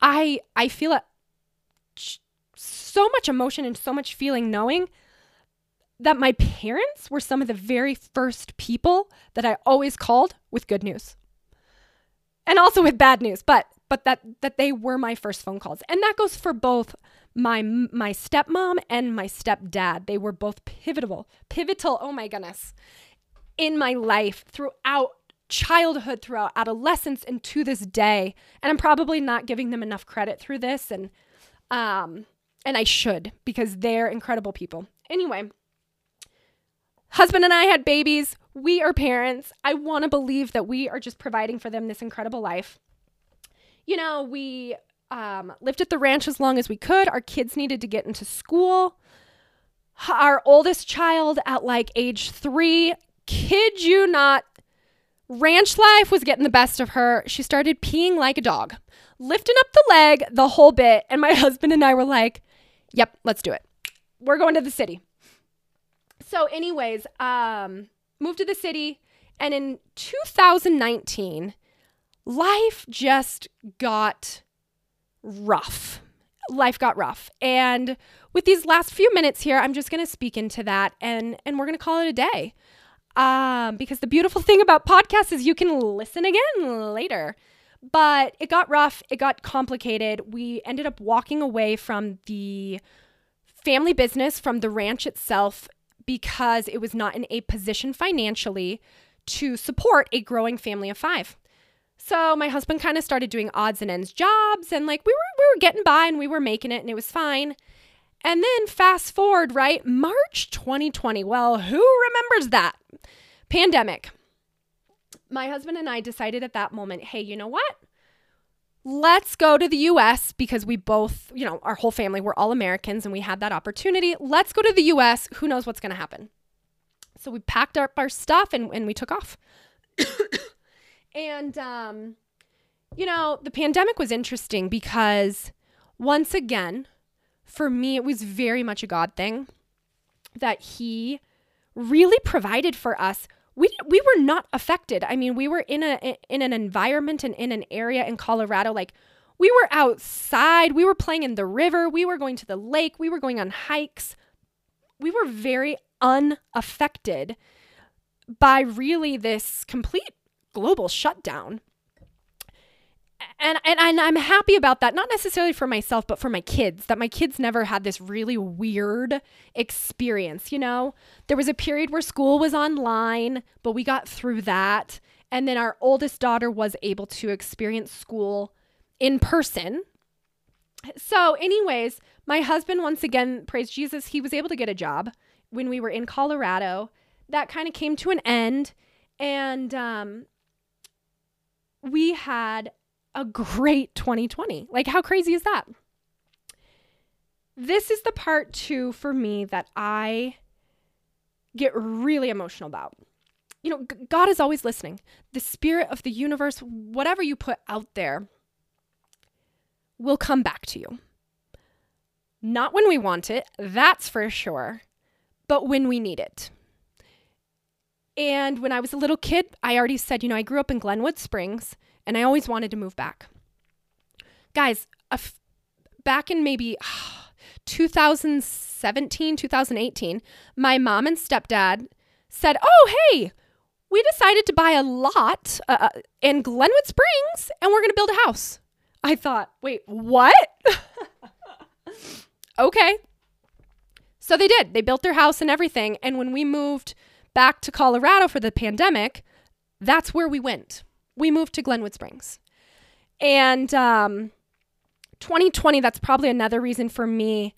[SPEAKER 1] I I feel it so much emotion and so much feeling knowing that my parents were some of the very first people that I always called with good news. And also with bad news, but but that that they were my first phone calls. And that goes for both my my stepmom and my stepdad. They were both pivotal, pivotal, oh my goodness, in my life throughout childhood, throughout adolescence, and to this day. And I'm probably not giving them enough credit through this, and um, and I should because they're incredible people. Anyway, husband and I had babies. We are parents. I want to believe that we are just providing for them this incredible life. You know, we um, lived at the ranch as long as we could. Our kids needed to get into school. Our oldest child, at like age three, kid you not, ranch life was getting the best of her. She started peeing like a dog, lifting up the leg the whole bit. And my husband and I were like, yep, let's do it. We're going to the city. So, anyways, um, moved to the city. And in 2019, life just got rough. Life got rough. And with these last few minutes here, I'm just going to speak into that and and we're going to call it a day. Um, because the beautiful thing about podcasts is you can listen again later. But it got rough, it got complicated. We ended up walking away from the family business, from the ranch itself, because it was not in a position financially to support a growing family of five. So my husband kind of started doing odds and ends jobs and like we were we were getting by and we were making it and it was fine. And then fast forward, right? March 2020. Well, who remembers that? Pandemic. My husband and I decided at that moment, hey, you know what? Let's go to the US because we both, you know, our whole family, we're all Americans and we had that opportunity. Let's go to the US. Who knows what's going to happen? So we packed up our stuff and, and we took off. And, um, you know, the pandemic was interesting because once again, for me, it was very much a God thing that He really provided for us. We, we were not affected. I mean, we were in a in an environment and in an area in Colorado like we were outside, we were playing in the river, we were going to the lake, we were going on hikes. We were very unaffected by really this complete global shutdown. And, and I'm happy about that, not necessarily for myself, but for my kids, that my kids never had this really weird experience, you know? There was a period where school was online, but we got through that. And then our oldest daughter was able to experience school in person. So, anyways, my husband, once again, praise Jesus, he was able to get a job when we were in Colorado. That kind of came to an end. And um, we had a great 2020. Like, how crazy is that? This is the part two for me that I get really emotional about. You know, God is always listening. The spirit of the universe, whatever you put out there, will come back to you. Not when we want it, that's for sure, but when we need it. And when I was a little kid, I already said, you know, I grew up in Glenwood Springs and I always wanted to move back. Guys, back in maybe uh, 2017, 2018, my mom and stepdad said, oh, hey, we decided to buy a lot uh, uh in Glenwood Springs and we're going to build a house. I thought, wait, what? okay. So they did. They built their house and everything. And when we moved back to Colorado for the pandemic, that's where we went. We moved to Glenwood Springs. And um, 2020, that's probably another reason for me.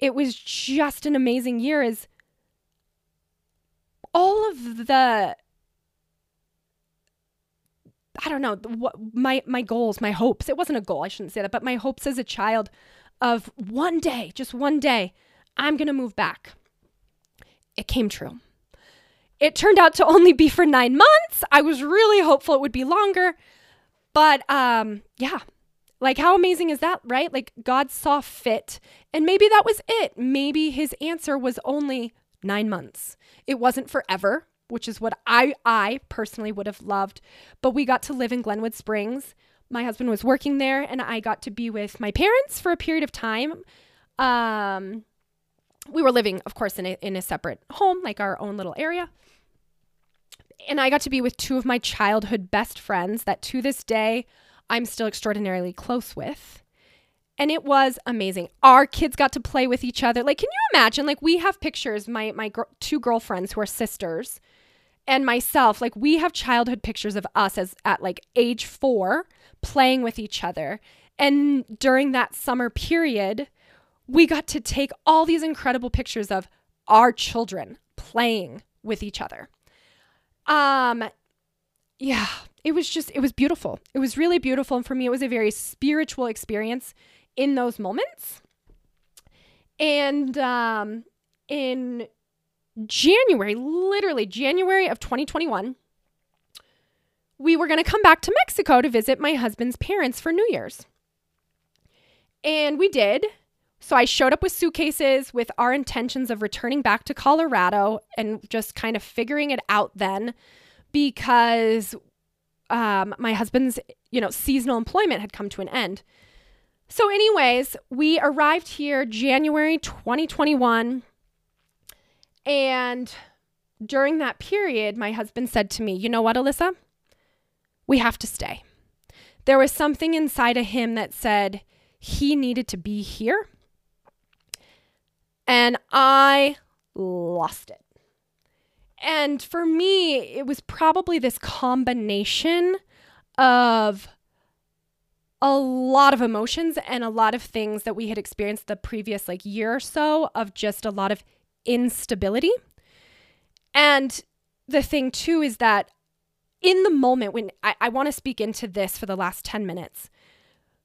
[SPEAKER 1] It was just an amazing year, is all of the I don't know what my my goals, my hopes. It wasn't a goal, I shouldn't say that, but my hopes as a child of one day, just one day, I'm going to move back. It came true. It turned out to only be for nine months. I was really hopeful it would be longer. But um, yeah, like how amazing is that, right? Like God saw fit. And maybe that was it. Maybe his answer was only nine months. It wasn't forever, which is what I, I personally would have loved. But we got to live in Glenwood Springs. My husband was working there, and I got to be with my parents for a period of time. Um, we were living, of course, in a, in a separate home, like our own little area and I got to be with two of my childhood best friends that to this day I'm still extraordinarily close with. And it was amazing. Our kids got to play with each other. Like, can you imagine? Like, we have pictures, my, my gr- two girlfriends who are sisters, and myself, like we have childhood pictures of us as at like age 4 playing with each other. And during that summer period, we got to take all these incredible pictures of our children playing with each other. Um yeah, it was just it was beautiful. It was really beautiful and for me it was a very spiritual experience in those moments. And um in January, literally January of 2021, we were going to come back to Mexico to visit my husband's parents for New Year's. And we did. So I showed up with suitcases with our intentions of returning back to Colorado and just kind of figuring it out then because um, my husband's, you know, seasonal employment had come to an end. So, anyways, we arrived here January 2021. And during that period, my husband said to me, You know what, Alyssa? We have to stay. There was something inside of him that said he needed to be here. And I lost it. And for me, it was probably this combination of a lot of emotions and a lot of things that we had experienced the previous like year or so of just a lot of instability. And the thing too is that in the moment when I, I want to speak into this for the last 10 minutes,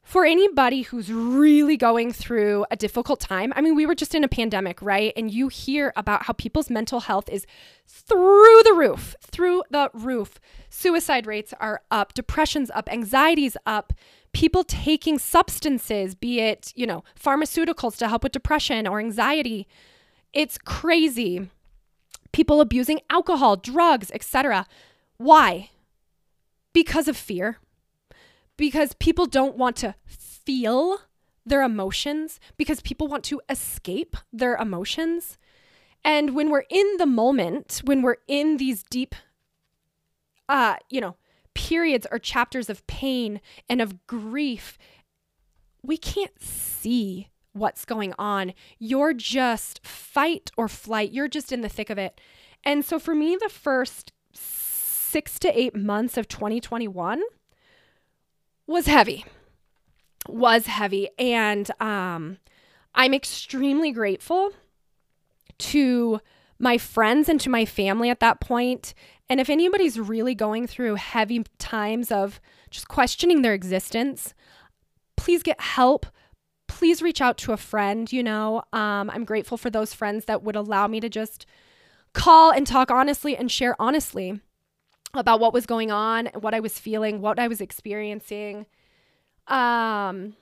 [SPEAKER 1] for anybody who's really going through a difficult time, I mean, we were just in a pandemic, right? And you hear about how people's mental health is through the roof, through the roof. Suicide rates are up, depression's up, anxiety's up, people taking substances, be it, you know, pharmaceuticals to help with depression or anxiety. It's crazy. People abusing alcohol, drugs, etc. Why? Because of fear. Because people don't want to feel their emotions, because people want to escape their emotions. And when we're in the moment, when we're in these deep, uh, you know, periods or chapters of pain and of grief, we can't see what's going on. You're just fight or flight. You're just in the thick of it. And so for me, the first six to eight months of 2021 was heavy, was heavy. And um, I'm extremely grateful to my friends and to my family at that point. And if anybody's really going through heavy times of just questioning their existence, please get help please reach out to a friend. You know, um, I'm grateful for those friends that would allow me to just call and talk honestly and share honestly about what was going on, what I was feeling, what I was experiencing. Um,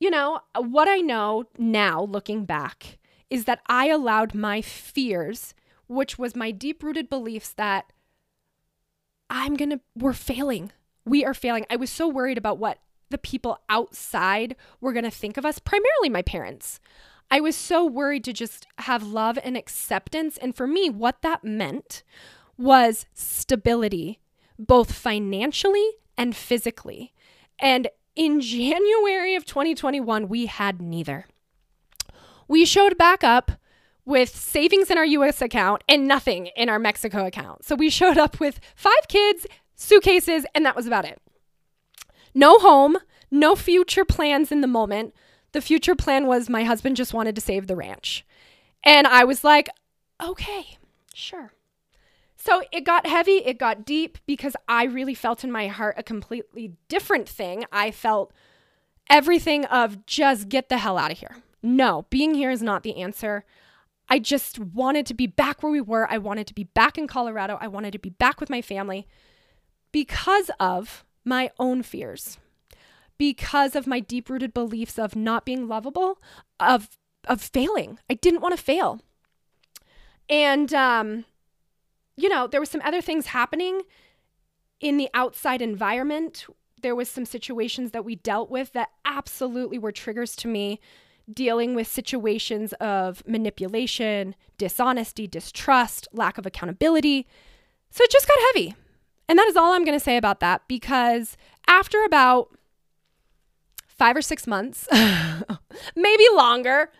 [SPEAKER 1] you know, what I know now looking back is that I allowed my fears, which was my deep rooted beliefs that I'm going to, we're failing. We are failing. I was so worried about what the people outside were going to think of us, primarily my parents. I was so worried to just have love and acceptance. And for me, what that meant was stability, both financially and physically. And in January of 2021, we had neither. We showed back up with savings in our US account and nothing in our Mexico account. So we showed up with five kids, suitcases, and that was about it no home, no future plans in the moment. The future plan was my husband just wanted to save the ranch. And I was like, okay, sure. So it got heavy, it got deep because I really felt in my heart a completely different thing. I felt everything of just get the hell out of here. No, being here is not the answer. I just wanted to be back where we were. I wanted to be back in Colorado. I wanted to be back with my family because of my own fears because of my deep rooted beliefs of not being lovable, of of failing. I didn't want to fail. And um, you know, there were some other things happening in the outside environment. There was some situations that we dealt with that absolutely were triggers to me dealing with situations of manipulation, dishonesty, distrust, lack of accountability. So it just got heavy. And that is all I'm going to say about that because after about five or six months, maybe longer,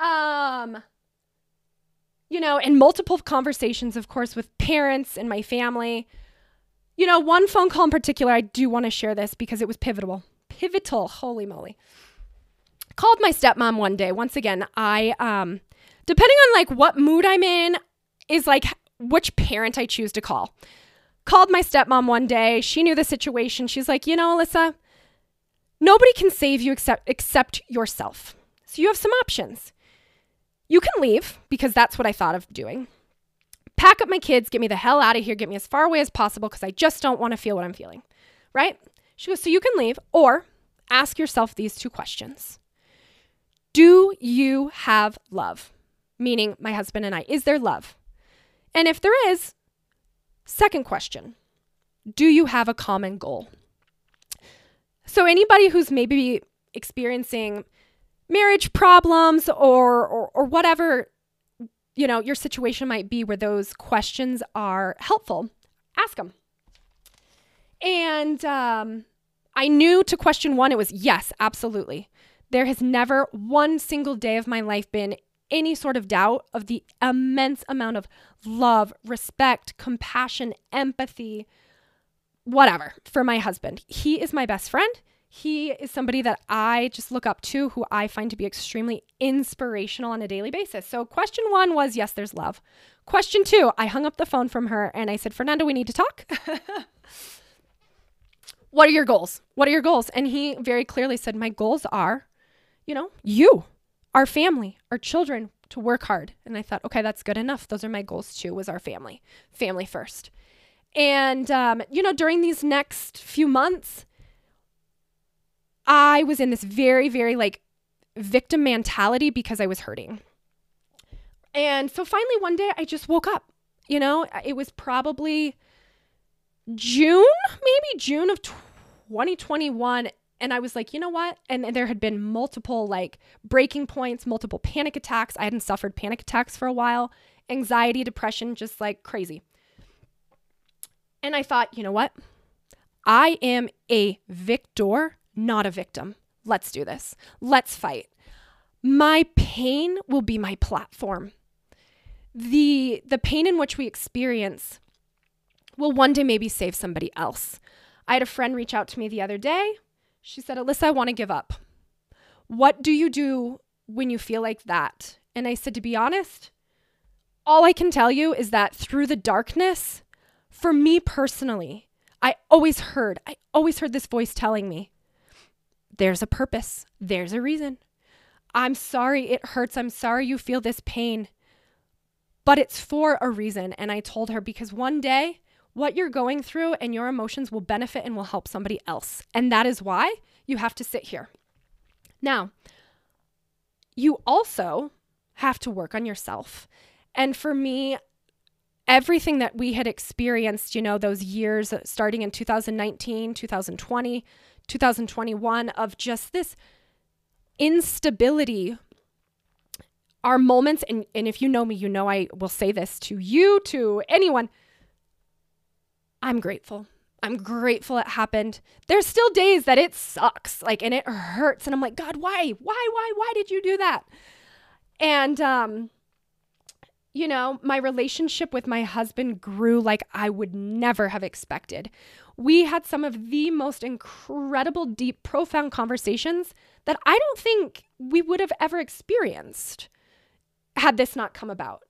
[SPEAKER 1] um, you know, in multiple conversations, of course, with parents and my family. You know, one phone call in particular, I do want to share this because it was pivotal. Pivotal, holy moly. Called my stepmom one day. Once again, I, um, depending on like what mood I'm in, is like which parent I choose to call. Called my stepmom one day. She knew the situation. She's like, you know, Alyssa, nobody can save you except except yourself. So you have some options. You can leave because that's what I thought of doing. Pack up my kids, get me the hell out of here, get me as far away as possible because I just don't want to feel what I'm feeling. Right? She goes, So you can leave, or ask yourself these two questions Do you have love? Meaning, my husband and I, is there love? And if there is, second question Do you have a common goal? So, anybody who's maybe experiencing marriage problems or, or, or whatever you know your situation might be where those questions are helpful. Ask them and um, i knew to question one it was yes absolutely. There has never one single day of my life been any sort of doubt of the immense amount of love respect compassion empathy whatever for my husband. He is my best friend he is somebody that I just look up to, who I find to be extremely inspirational on a daily basis. So, question one was yes, there's love. Question two, I hung up the phone from her and I said, Fernando, we need to talk. what are your goals? What are your goals? And he very clearly said, My goals are, you know, you, our family, our children, to work hard. And I thought, okay, that's good enough. Those are my goals too, was our family, family first. And, um, you know, during these next few months, I was in this very, very like victim mentality because I was hurting. And so finally one day I just woke up. You know, it was probably June, maybe June of 2021 and I was like, you know what? And, and, there had been multiple like breaking points, multiple panic attacks. I hadn't suffered panic attacks for a while, anxiety, depression, just like crazy. And I thought, you know what? I am a victor not a victim. Let's do this. Let's fight. My pain will be my platform. The the pain in which we experience will one day maybe save somebody else. I had a friend reach out to me the other day. She said, "Alyssa, I want to give up. What do you do when you feel like that?" And I said, "To be honest, all I can tell you is that through the darkness, for me personally, I always heard, I always heard this voice telling me, there's a purpose, there's a reason. I'm sorry it hurts. I'm sorry you feel this pain, but it's for a reason. And I told her because one day, what you're going through and your emotions will benefit and will help somebody else. And that is why you have to sit here. Now, you also have to work on yourself. And for me, everything that we had experienced, you know, those years uh, starting in 2019, 2020, 2021 of just this instability. Are moments and, and if you know me you know i will say this to you to anyone. I'm grateful. I'm grateful it happened. There's still days that it sucks like and it hurts and i'm like god why? Why why why did you do that? And um you know my relationship with my husband grew like i would never have expected we had some of the most incredible, deep, profound conversations that I don't think we would have ever experienced had this not come about.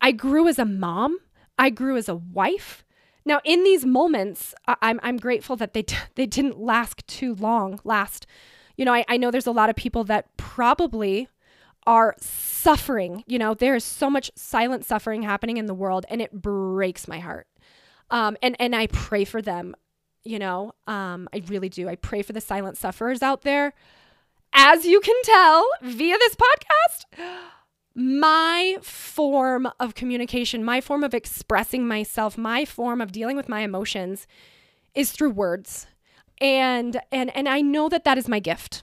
[SPEAKER 1] I grew as a mom, I grew as a wife. Now, in these moments, I'm, I'm grateful that they, t- they didn't last too long. Last, you know, I, I know there's a lot of people that probably are suffering. You know, there is so much silent suffering happening in the world, and it breaks my heart. Um, and and I pray for them. You know, um, I really do. I pray for the silent sufferers out there. As you can tell via this podcast, my form of communication, my form of expressing myself, my form of dealing with my emotions is through words. And and and I know that that is my gift.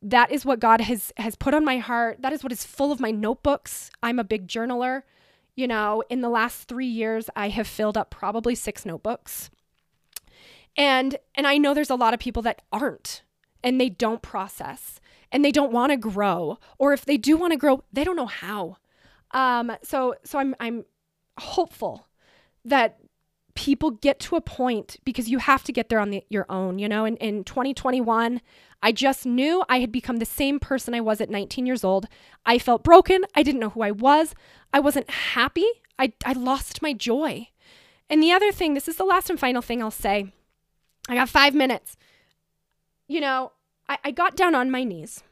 [SPEAKER 1] That is what God has has put on my heart. That is what is full of my notebooks. I'm a big journaler. You know, in the last 3 years I have filled up probably 6 notebooks. And and I know there's a lot of people that aren't and they don't process and they don't want to grow or if they do want to grow, they don't know how. Um, so so I'm I'm hopeful that people get to a point because you have to get there on the, your own, you know. In, in 2021, I just knew I had become the same person I was at 19 years old. I felt broken. I didn't know who I was. I wasn't happy. I, I lost my joy. And the other thing, this is the last and final thing I'll say. I got five minutes. You know, I, I got down on my knees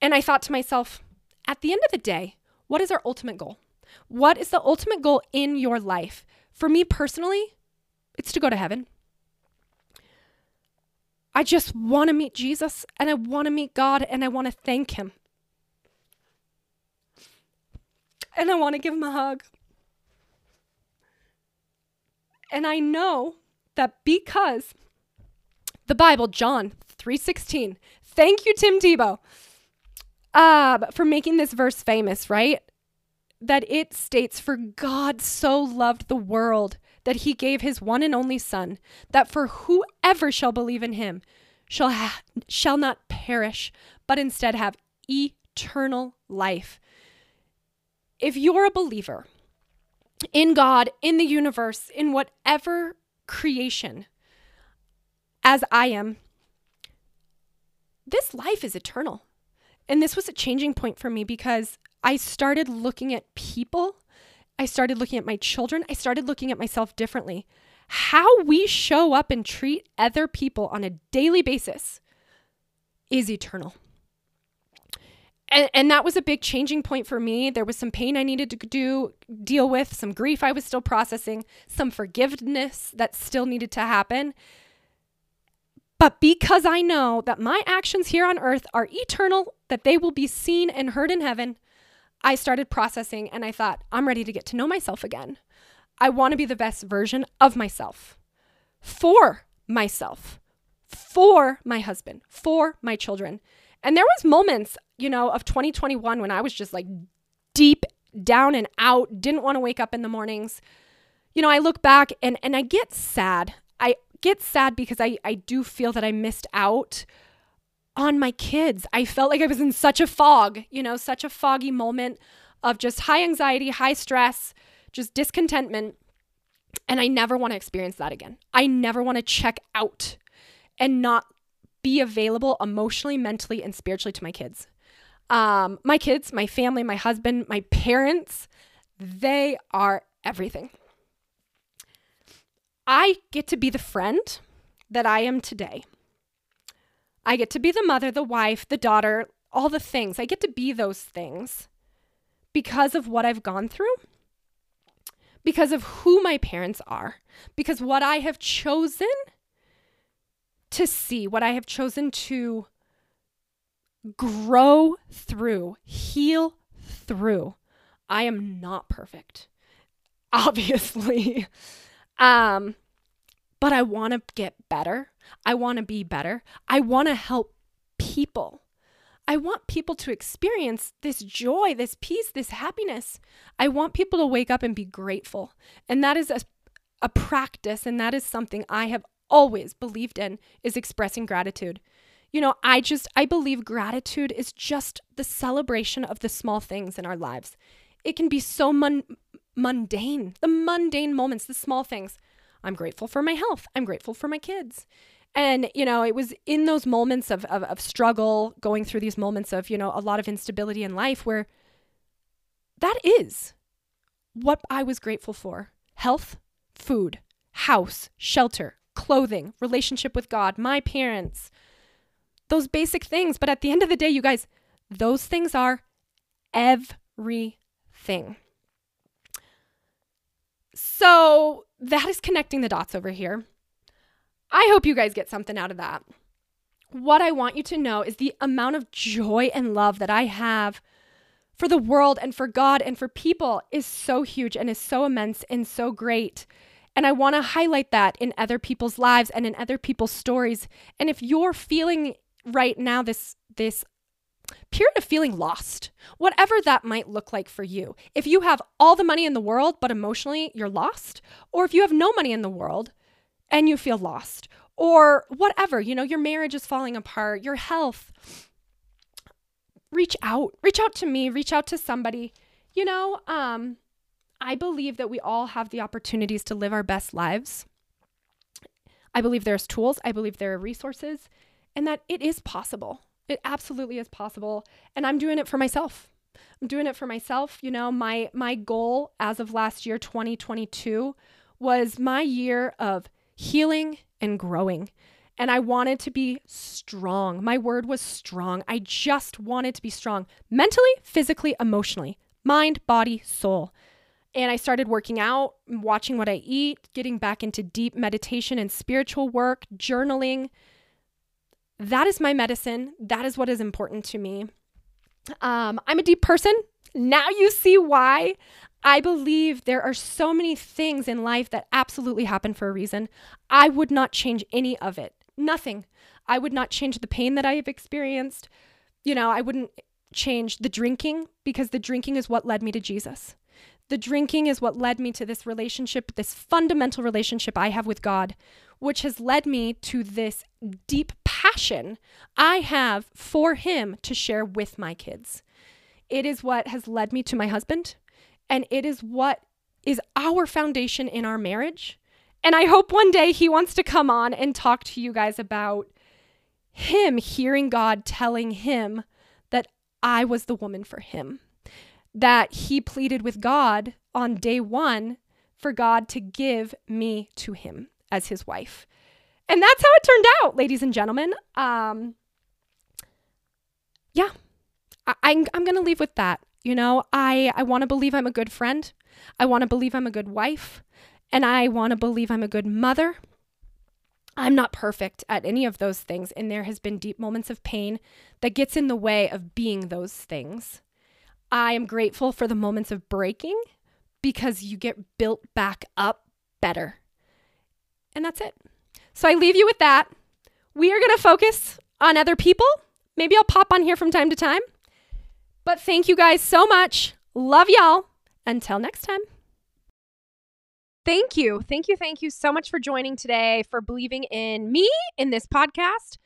[SPEAKER 1] and I thought to myself, at the end of the day, what is our ultimate goal? What is the ultimate goal in your life? For me personally, it's to go to heaven. I just want to meet Jesus and I want to meet God and I want to thank Him. And I want to give Him a hug. And I know that because the Bible, John 3:16. Thank you, Tim Tebow, uh, for making this verse famous, right? That it states, For God so loved the world that he gave his one and only Son, that for whoever shall believe in him shall, ha- shall not perish, but instead have eternal life. If you're a believer in God, in the universe, in whatever creation, as I am, this life is eternal. And this was a changing point for me because I started looking at people. I started looking at my children. I started looking at myself differently. How we show up and treat other people on a daily basis is eternal. And, and that was a big changing point for me. There was some pain I needed to do, deal with, some grief I was still processing, some forgiveness that still needed to happen. But because I know that my actions here on earth are eternal, that they will be seen and heard in heaven, I started processing and I thought, I'm ready to get to know myself again. I want to be the best version of myself for myself, for my husband, for my children. And there was moments, you know, of 2021 when I was just like deep down and out, didn't want to wake up in the mornings. You know, I look back and and I get sad. I get sad because I I do feel that I missed out on my kids. I felt like I was in such a fog, you know, such a foggy moment of just high anxiety, high stress, just discontentment. And I never want to experience that again. I never want to check out and not be available emotionally, mentally, and spiritually to my kids. Um, my kids, my family, my husband, my parents, they are everything. I get to be the friend that I am today. I get to be the mother, the wife, the daughter, all the things. I get to be those things because of what I've gone through, because of who my parents are, because what I have chosen to see, what I have chosen to grow through, heal through. I am not perfect, obviously. um, but I want to get better. I want to be better. I want to help people. I want people to experience this joy, this peace, this happiness. I want people to wake up and be grateful. And that is a, a practice, and that is something I have always believed in is expressing gratitude. You know, I just I believe gratitude is just the celebration of the small things in our lives. It can be so mun- mundane, the mundane moments, the small things. I'm grateful for my health. I'm grateful for my kids. And, you know, it was in those moments of, of, of struggle, going through these moments of, you know, a lot of instability in life where that is what I was grateful for health, food, house, shelter, clothing, relationship with God, my parents, those basic things. But at the end of the day, you guys, those things are everything. So that is connecting the dots over here. I hope you guys get something out of that. What I want you to know is the amount of joy and love that I have for the world and for God and for people is so huge and is so immense and so great. And I want to highlight that in other people's lives and in other people's stories. And if you're feeling right now this this period of feeling lost, whatever that might look like for you. If you have all the money in the world but emotionally you're lost, or if you have no money in the world and you feel lost or whatever, you know, your marriage is falling apart, your health. Reach out. Reach out to me, reach out to somebody. you know, um, I believe that we all have the opportunities to live our best lives. I believe there's tools, I believe there are resources, and that it is possible. It absolutely is possible. And I'm doing it for myself. I'm doing it for myself. You know, my my goal as of last year 2022 was my year of healing and growing. And I wanted to be strong. My word was strong. I just wanted to be strong mentally, physically, emotionally, mind, body, soul. And I started working out, watching what I eat, getting back into deep meditation and spiritual work, journaling. That is my medicine. That is what is important to me. Um, I'm a deep person. Now you see why. I believe there are so many things in life that absolutely happen for a reason. I would not change any of it. Nothing. I would not change the pain that I have experienced. You know, I wouldn't change the drinking because the drinking is what led me to Jesus. The drinking is what led me to this relationship, this fundamental relationship I have with God, which has led me to this deep passion I have for Him to share with my kids. It is what has led me to my husband, and it is what is our foundation in our marriage. And I hope one day he wants to come on and talk to you guys about him hearing God telling him that I was the woman for him. That he pleaded with God on day one for God to give me to him as his wife. And that's how it turned out, ladies and gentlemen. Um, yeah, I, I'm, I'm going to leave with that. You know, I, I want to believe I'm a good friend. I want to believe I'm a good wife. And I want to believe I'm a good mother. I'm not perfect at any of those things. And there has been deep moments of pain that gets in the way of being those things. I am grateful for the moments of breaking because you get built back up better. And that's it. So I leave you with that. We are going to focus on other people. Maybe I'll pop on here from time to time. But thank you guys so much. Love y'all. Until next time. Thank you. Thank you. Thank you so much for joining today, for believing in me in this podcast.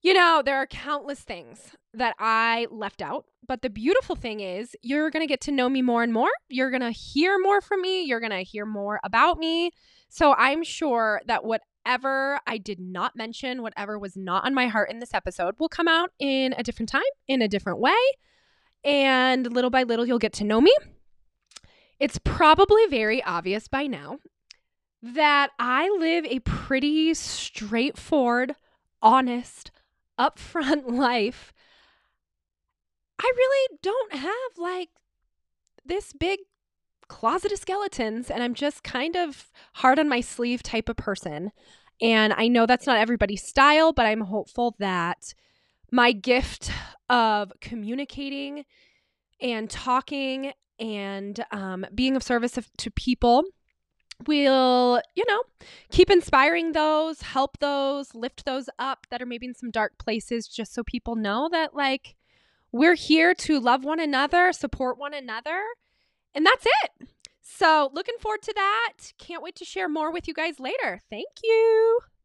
[SPEAKER 1] You know, there are countless things that I left out, but the beautiful thing is you're going to get to know me more and more. You're going to hear more from me. You're going to hear more about me. So I'm sure that whatever I did not mention, whatever was not on my heart in this episode, will come out in a different time, in a different way. And little by little, you'll get to know me. It's probably very obvious by now that I live a pretty straightforward, honest, upfront life. I really don't have like this big closet of skeletons, and I'm just kind of hard on my sleeve type of person. And I know that's not everybody's style, but I'm hopeful that my gift of communicating and talking and um, being of service to people will, you know, keep inspiring those, help those, lift those up that are maybe in some dark places, just so people know that, like, we're here to love one another, support one another, and that's it. So, looking forward to that. Can't wait to share more with you guys later. Thank you.